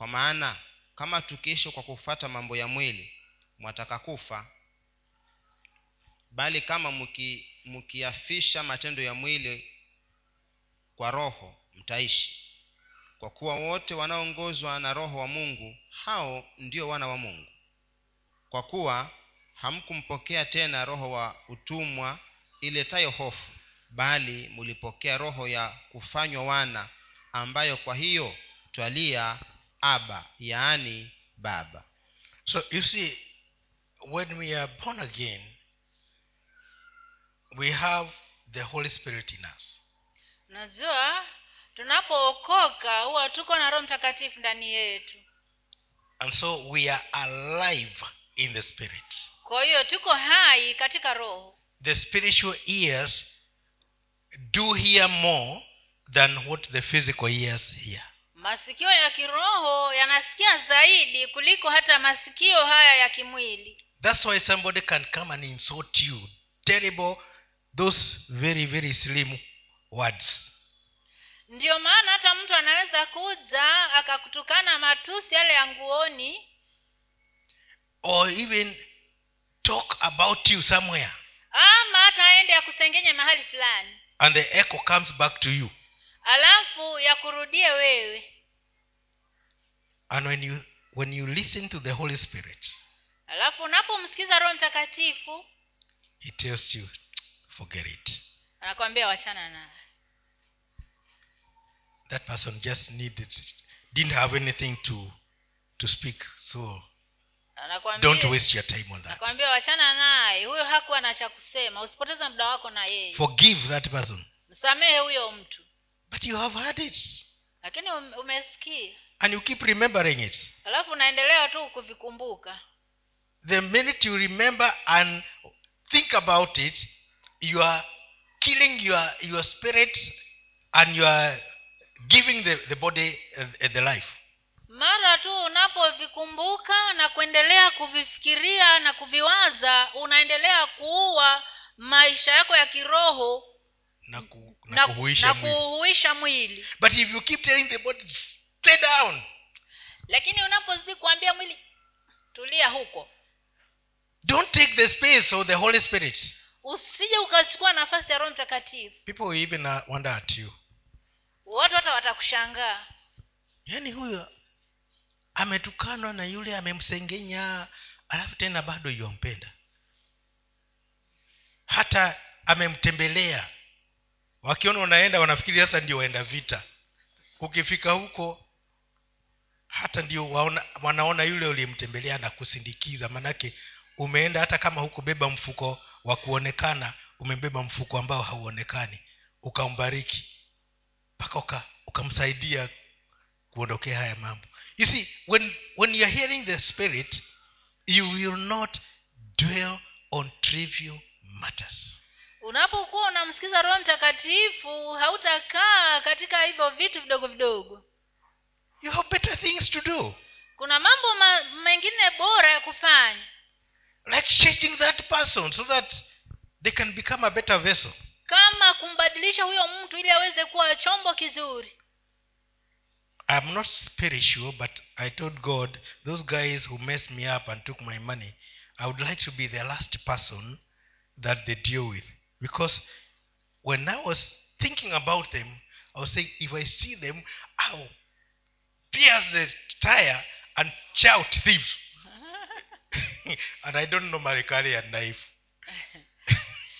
kwa maana kama tukiishi kwa kufata mambo ya mwili mwataka kufa. Bali kama mki- mkiafisha matendo ya mwili kwa roho mtaishi. Kwa kuwa wote wanaoongozwa na roho wa mungu hao ndio wana wa mungu. Kwa kuwa hamkumpokea tena roho wa utumwa iletayo hofu bali mulipokea roho ya kufanywa wana ambayo kwa hiyo twalia aba yaani baba. So you see when we are born again we have the holy spirit in us. Unajua tunapookoka huwa tuko na roho mtakatifu ndani yetu. And so we are alive in the spirit. Kwa hiyo tuko hai katika roho. The spiritual ears do hear more than what the physical ears hear masikio ya kiroho yanasikia zaidi kuliko hata masikio haya ya kimwili. That's why somebody can come and insult you. Terrible those very very slim words. Ndiyo maana hata mtu anaweza kuja akakutukana matusi yale ya nguoni. Or even talk about you somewhere. Ama hata aende akusengenye mahali fulani. And the echo comes back to you. Alafu yakurudie wewe and when you when you listen to the holy spirit alafu unapomsikiza roho mtakatifu he tells you forget it. anakwambia wachana naye. That person just needed didn't have anything to to speak so don't waste your time on that. nakwambia wachana naye. Huyo hakuwa na cha kusema. Usipoteze muda wako na yeye. Forgive that person. Msamehe huyo mtu. But you have heard it. Lakini um- umesikia and you keep remembering it. Alafu unaendelea tu kuvikumbuka. The minute you remember and think about it you are killing your your spirit and you are giving the, the body uh, the life. Mara tu unapovikumbuka na kuendelea kuvifikiria na kuviwaza unaendelea kuua maisha yako ya kiroho na, ku, na, na, kuhuisha mwili. mwili. But if you keep telling the body stay down. Lakini unapozidi kuambia mwili tulia huko. Don't take the space of the holy spirit. Usije ukachukua nafasi ya roho mtakatifu. People will even uh, wonder at you. Watu hata watakushangaa. Yaani huyo ametukanwa na yule amemsengenya alafu tena bado yompenda hata amemtembelea. Wakiona unaenda wanafikiri sasa ndio waenda vita. Ukifika huko hata ndio wanaona yule uliyemtembelea na kusindikiza. Maanake umeenda hata kama hukubeba mfuko wa kuonekana umebeba mfuko ambao hauonekani. Ukambariki mpaka uka, ukamsaidia kuondokea haya mambo. You see when, when you're hearing the spirit you will not dwell on trivial matters. Unapokuwa unamsikiza roho mtakatifu hautakaa katika hivyo vitu vidogo vidogo you have better things to do. Kuna mambo ma, mengine bora ya kufanya. Like changing that person so that they can become a better vessel. Kama kumbadilisha huyo mtu ili aweze kuwa chombo kizuri. I'm not spiritual but i told god those guys who messed me up and took my money i would like to be the last person that they deal with. Because when i was thinking about them i was saying if i see them i'll pierce the tire and shout thief. And i don't normally carry a knife.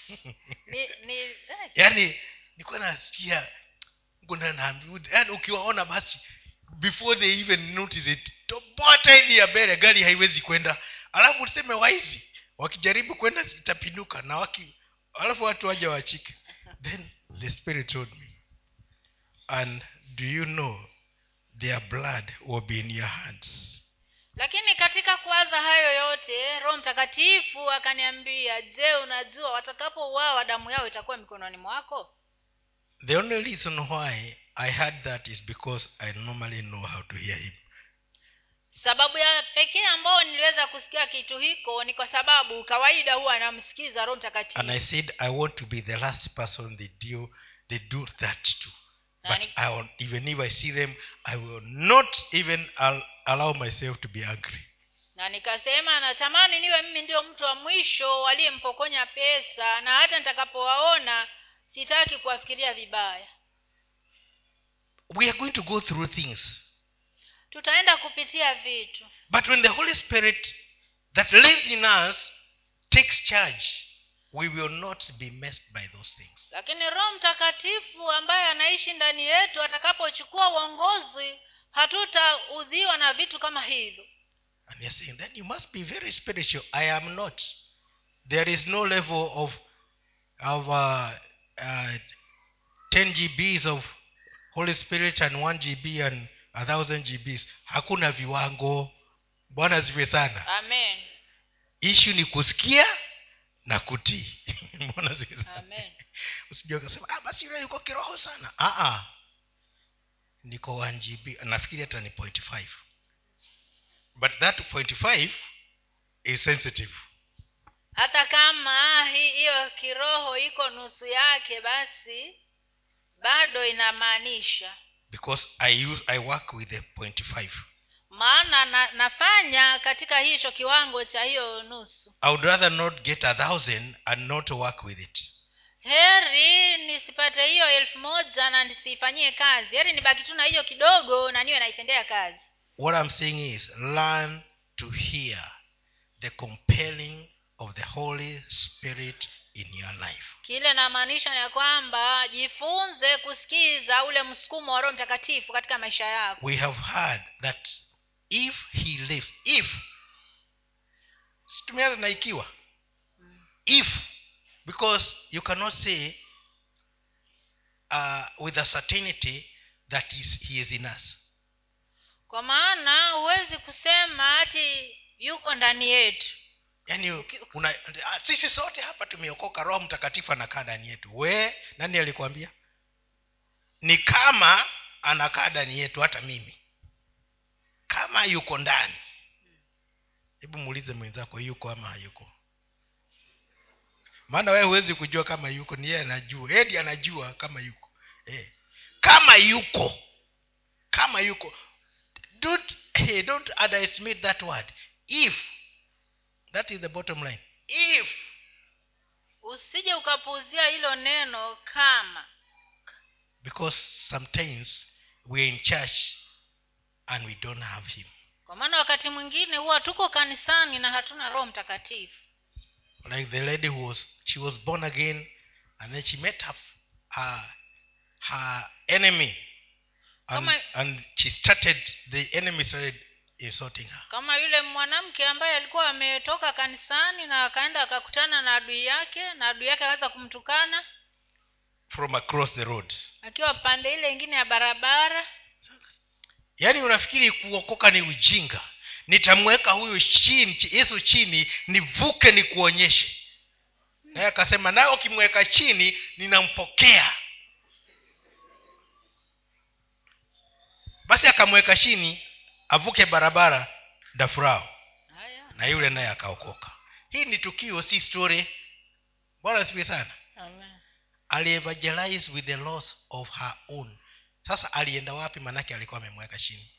Ni, ni, eh, yaani nilikuwa nasikia yaani ukiwaona basi before they even notice it topota ili ya mbele gari haiwezi kwenda. Alafu useme waizi wakijaribu kwenda itapinduka na waki alafu watu waja wachike. Then the spirit told me and do you know their blood will be in your hands. Lakini katika kuwaza hayo yote roho mtakatifu akaniambia je unajua watakapouawa damu yao itakuwa mikononi mwako? The only reason why i had that is because i normally know how to hear him. Sababu ya pekee ambayo niliweza kusikia kitu hiko ni kwa sababu kawaida huwa anamsikiza roho and i said i want to be the last person they do they do that to but I will, even if i see them i will not even al- allow myself to be angry. Na nikasema natamani niwe mimi ndio mtu wa mwisho aliyempokonya pesa na hata nitakapowaona sitaki kuwafikiria vibaya. We are going to go through things. Tutaenda kupitia vitu. But when the holy spirit that lives in us takes charge we will not be messed by those things. Lakini roho mtakatifu ambaye anaishi ndani yetu atakapochukua uongozi hatutaudhiwa na vitu kama hivyo. And you're saying then you must be very spiritual. I am not. There is no level of of uh, uh, 10 gbs of holy spirit and 1 gb and a thousand gbs hakuna viwango. Bwana ziwe sana. Amen. Ishu ni kusikia na kutii usijua ukasema ah, basi yule yuko kiroho sana. Ah, ah. niko 1 gb nafikiri hata ni point five. But that point five is sensitive. Hata kama hiyo kiroho iko nusu yake basi bado inamaanisha. Because i use i work with the point five maana na, nafanya katika hicho kiwango cha hiyo nusu. I would rather not get a thousand and not work with it. Heri nisipate hiyo elfu moja na nisiifanyie kazi. Heri nibaki tu na hiyo kidogo na niwe naitendea kazi. What i'm saying is learn to hear the compelling of the holy spirit in your life. Kile namaanisha ya kwamba jifunze kusikiza ule msukumo wa roho mtakatifu katika maisha yako. We have heard that if he lives. If. Tumeanza na ikiwa if. Because you cannot say uh, with a certainty that is, he is in us. Kwa maana huwezi kusema ati yuko ndani yetu. Yaani una, sisi sote hapa tumeokoka roho mtakatifu anakaa ndani yetu. We nani alikwambia? Ni kama anakaa ndani yetu hata mimi kama yuko ndani. Hebu muulize mwenzako yuko ama hayuko? Maana wewe huwezi kujua kama yuko ni yeye anajua. Edi anajua kama yuko. Eh. kama yuko. Kama yuko. Don't, hey, don't underestimate that word. If that is the bottom line. If. Usije ukapuuzia hilo neno kama. Because sometimes we're in church and we don't have him. Kwa maana wakati mwingine huwa tuko kanisani na hatuna roho mtakatifu. Like the lady who was she was born again and then she met her her, her enemy and, Kama- and she started the enemy started insulting her. Kama yule mwanamke ambaye alikuwa ametoka kanisani na akaenda akakutana na adui yake na adui yake akaweza kumtukana from across the road. akiwa pande ile ingine ya barabara yaani unafikiri kuokoka ni ujinga? Nitamweka huyu chini yesu chini nivuke nikuonyeshe. Naye akasema naye ukimweka chini ninampokea. Basi akamweka chini avuke barabara dafurao na yule naye akaokoka. Hii ni tukio si story. Bwana asifiwe sana. Amen. with the loss of her own sasa alienda wapi? Manake alikuwa amemweka chini.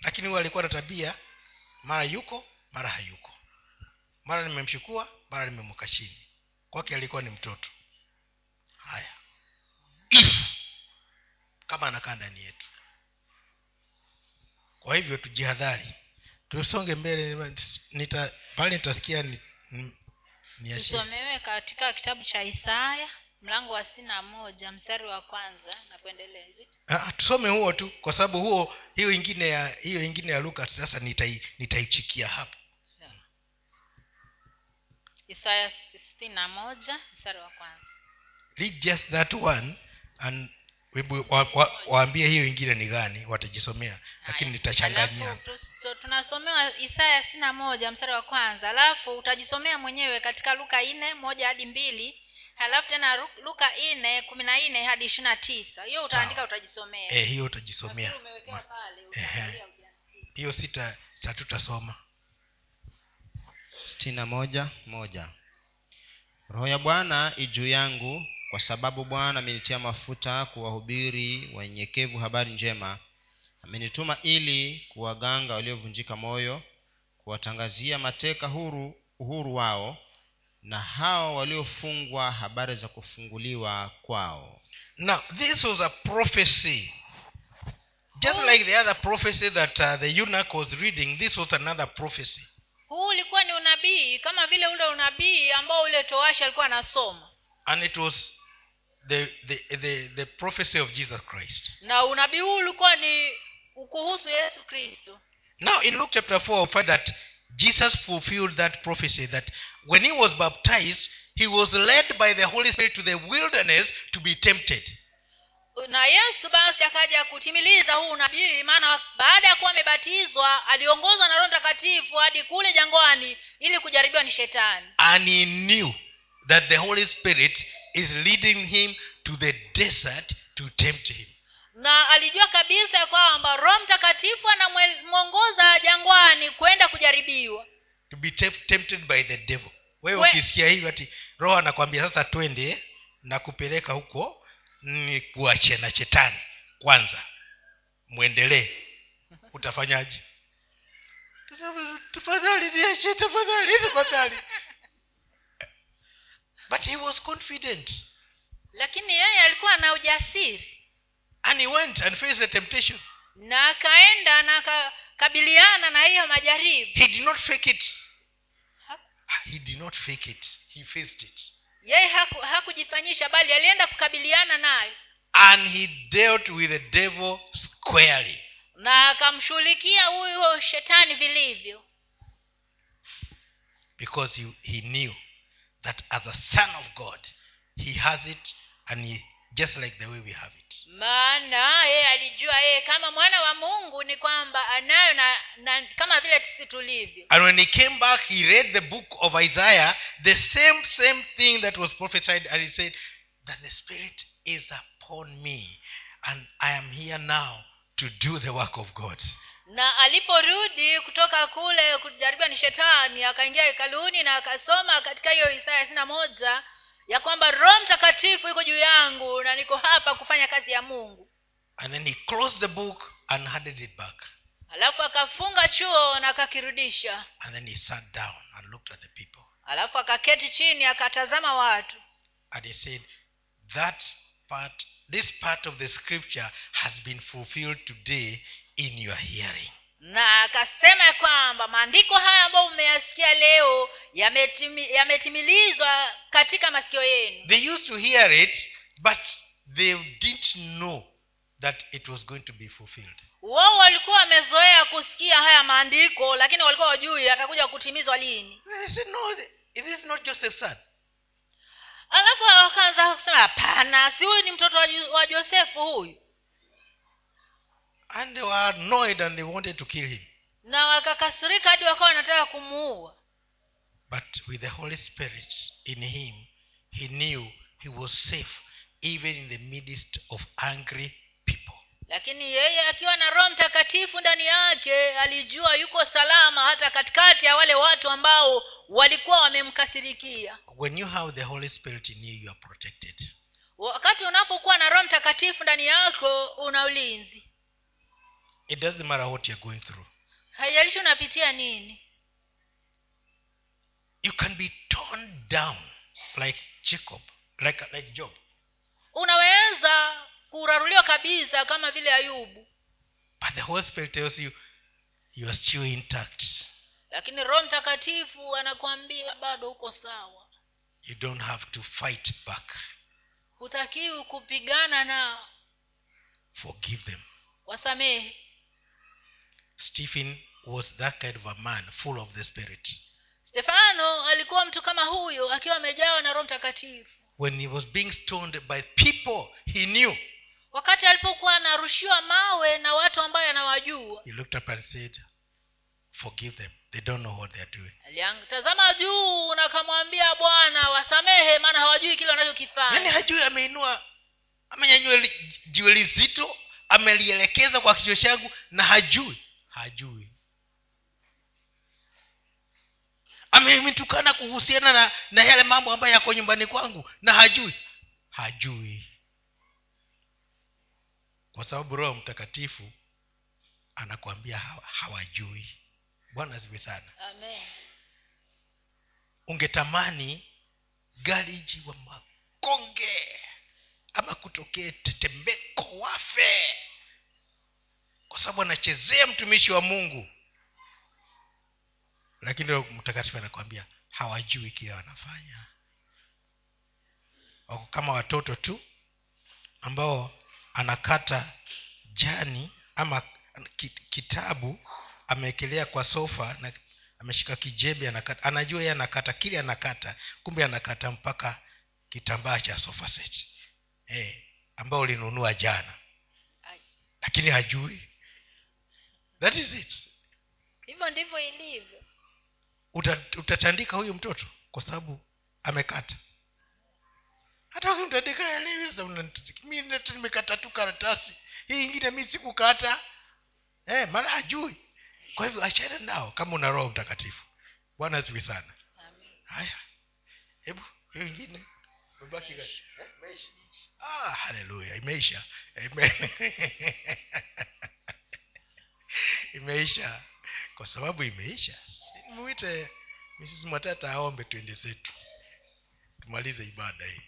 Lakini huyo alikuwa na tabia mara yuko mara hayuko. Mara nimemchukua mara nimemweka chini. Kwake alikuwa ni mtoto. Haya. If kama anakaa ndani yetu. Kwa hivyo tujihadhari. Tusonge mbele nita pale nitasikia ni, ni, ni tusomewe katika kitabu cha isaya mlango wa sina moja mstari wa kwanza na kuendelea Ah, tusome huo tu kwa sababu huo hiyo ingine ya hiyo ingine ya luka sasa nitaichikia nitaichikia hapo. Isaya sitini na moja mstari wa kwanza. Read just that one and wa, wa, waambie hiyo ingine ni gani watajisomea lakini tu- tunasomewa isaya sitini na moja mstari wa kwanza. Alafu utajisomea mwenyewe katika luka nne moja hadi mbili halafu tena luka nne kumi na nne hadi ishiri na tisa. Hiyo utaandika utajisomea. Eh, hiyo utajisomea. Hiyo sita satutasoma sitini moja moja. Roho ya bwana ijuu yangu kwa sababu bwana amenitia mafuta kuwahubiri wanyenyekevu habari njema. Amenituma ili kuwaganga waliovunjika moyo kuwatangazia mateka huru uhuru wao na hao waliofungwa habari za kufunguliwa kwao. Now this was a prophecy. Just like the other prophecy that uh, the eunuch was reading this was another prophecy. Huu ulikuwa ni unabii kama vile ule unabii ambao ule toashi alikuwa anasoma. And it was the, the, the, the prophecy of jesus christ. Na unabii huu ulikuwa ni kuhusu yesu kristo. Now in luke chapter 4 we find that jesus fulfilled that prophecy that when he was baptized he was led by the holy spirit to the wilderness to be tempted. Na yesu basi akaja kutimiliza huu unabii maana baada ya kuwa amebatizwa aliongozwa na roho mtakatifu hadi kule jangwani ili kujaribiwa ni shetani. And he knew that the holy spirit is leading him to the desert to tempt him na alijua kabisa ya kwamba roho mtakatifu anamwongoza jangwani kwenda kujaribiwa. To be tempted by the devil. Wewe ukisikia hivyo ati roho anakwambia sasa twende na kupeleka huko ni kuache na shetani. Kwanza mwendelee. Utafanyaje? Tafadhali niache tafadhali tafadhali. But he was confident. Lakini yeye alikuwa na ujasiri and he went and faced the temptation. Na akaenda na akakabiliana na hiyo majaribu. He did not fake it. He did not fake it. He faced it. Yeye haku, hakujifanyisha bali alienda kukabiliana nayo. And he dealt with the devil squarely. Na akamshughulikia huyo shetani vilivyo. Because he, he knew that as a son of god he has it and he, just like the way we have it. Maana yeye alijua yeye kama mwana wa mungu ni kwamba anayo na, na kama vile sisi tulivyo. And when he came back he read the book of isaiah the same same thing that was prophesied and he said that the spirit is upon me and i am here now to do the work of god. Na aliporudi kutoka kule kujaribiwa ni shetani akaingia hekaluni na akasoma katika hiyo isaya sina moja ya kwamba roho mtakatifu iko juu yangu na niko hapa kufanya kazi ya mungu. And then he closed the book and handed it back. Alafu akafunga chuo na akakirudisha. And then he sat down and looked at the people. Alafu akaketi chini akatazama watu. And he said that part this part of the scripture has been fulfilled today in your hearing na akasema kwamba maandiko haya ambayo umeyasikia leo yametimilizwa yametimilizwa katika masikio yenu. They used to hear it but they didn't know that it was going to be fulfilled. Wao walikuwa wamezoea kusikia haya maandiko lakini walikuwa wajui atakuja kutimizwa lini. No it is not joseph's son. Alafu wakaanza kusema hapana si huyu ni mtoto wa josefu huyu and they were annoyed and they wanted to kill him. Na wakakasirika hadi wakawa wanataka kumuua. But with the holy spirit in him he knew he was safe even in the midst of angry people. Lakini yeye akiwa na roho mtakatifu ndani yake alijua yuko salama hata katikati ya wale watu ambao walikuwa wamemkasirikia. When you have the holy spirit in you you are protected. Wakati unapokuwa na roho mtakatifu ndani yako una ulinzi it doesn't matter what you're going through. Haijalishi unapitia nini. You can be torn down like jacob like, like job. Unaweza kuraruliwa kabisa kama vile ayubu. But the holy spirit tells you you are still intact. Lakini roho mtakatifu anakuambia bado uko sawa. You don't have to fight back. Hutakiwi kupigana nao forgive them. wasamehe stephen was that kind of a man full of the spirit. Stefano alikuwa mtu kama huyo akiwa amejawa na roho mtakatifu. When he was being stoned by people he knew. Wakati alipokuwa anarushiwa mawe na watu ambayo anawajua he looked up and said forgive them. They don't know what they are doing. aliangtazama juu na akamwambia bwana wasamehe maana hawajui kile wanachokifanya. Yani hajui ameinua amenyanyua jiwe lizito amelielekeza kwa kichwa changu na hajui hajui. Amenitukana kuhusiana na, na yale mambo ambayo yako nyumbani kwangu na hajui. Hajui. Kwa sababu roho mtakatifu anakuambia hawajui. Bwana ziwe sana. Amen. Ungetamani gari jiwa makonge ama kutokee tetemeko wafe kwa sababu anachezea mtumishi wa mungu. Lakini Roho mtakatifu anakwambia hawajui kile wanafanya. Wako kama watoto tu ambao anakata jani ama kitabu amewekelea kwa sofa na ameshika kijembe anakata. Anajua yeye anakata kile anakata kumbe anakata mpaka kitambaa cha sofa set. Eh, ambao ulinunua jana. Lakini hajui that is it. Hivyo ndivyo ilivyo. Utatandika huyu mtoto kwa sababu amekata. Hata ukimtandika mi nimekata tu karatasi. Hii ingine mi sikukata. Eh, maana hajui. Kwa hivyo achana nao kama una roho mtakatifu. Bwana ziwi sana. Haya. Hebu hiyo ingine. Eh, imeisha. Ah haleluya. Imeisha. Amen. imeisha. Kwa sababu imeisha. Mwite mrs mwatata aombe twende zetu. Tumalize ibada hii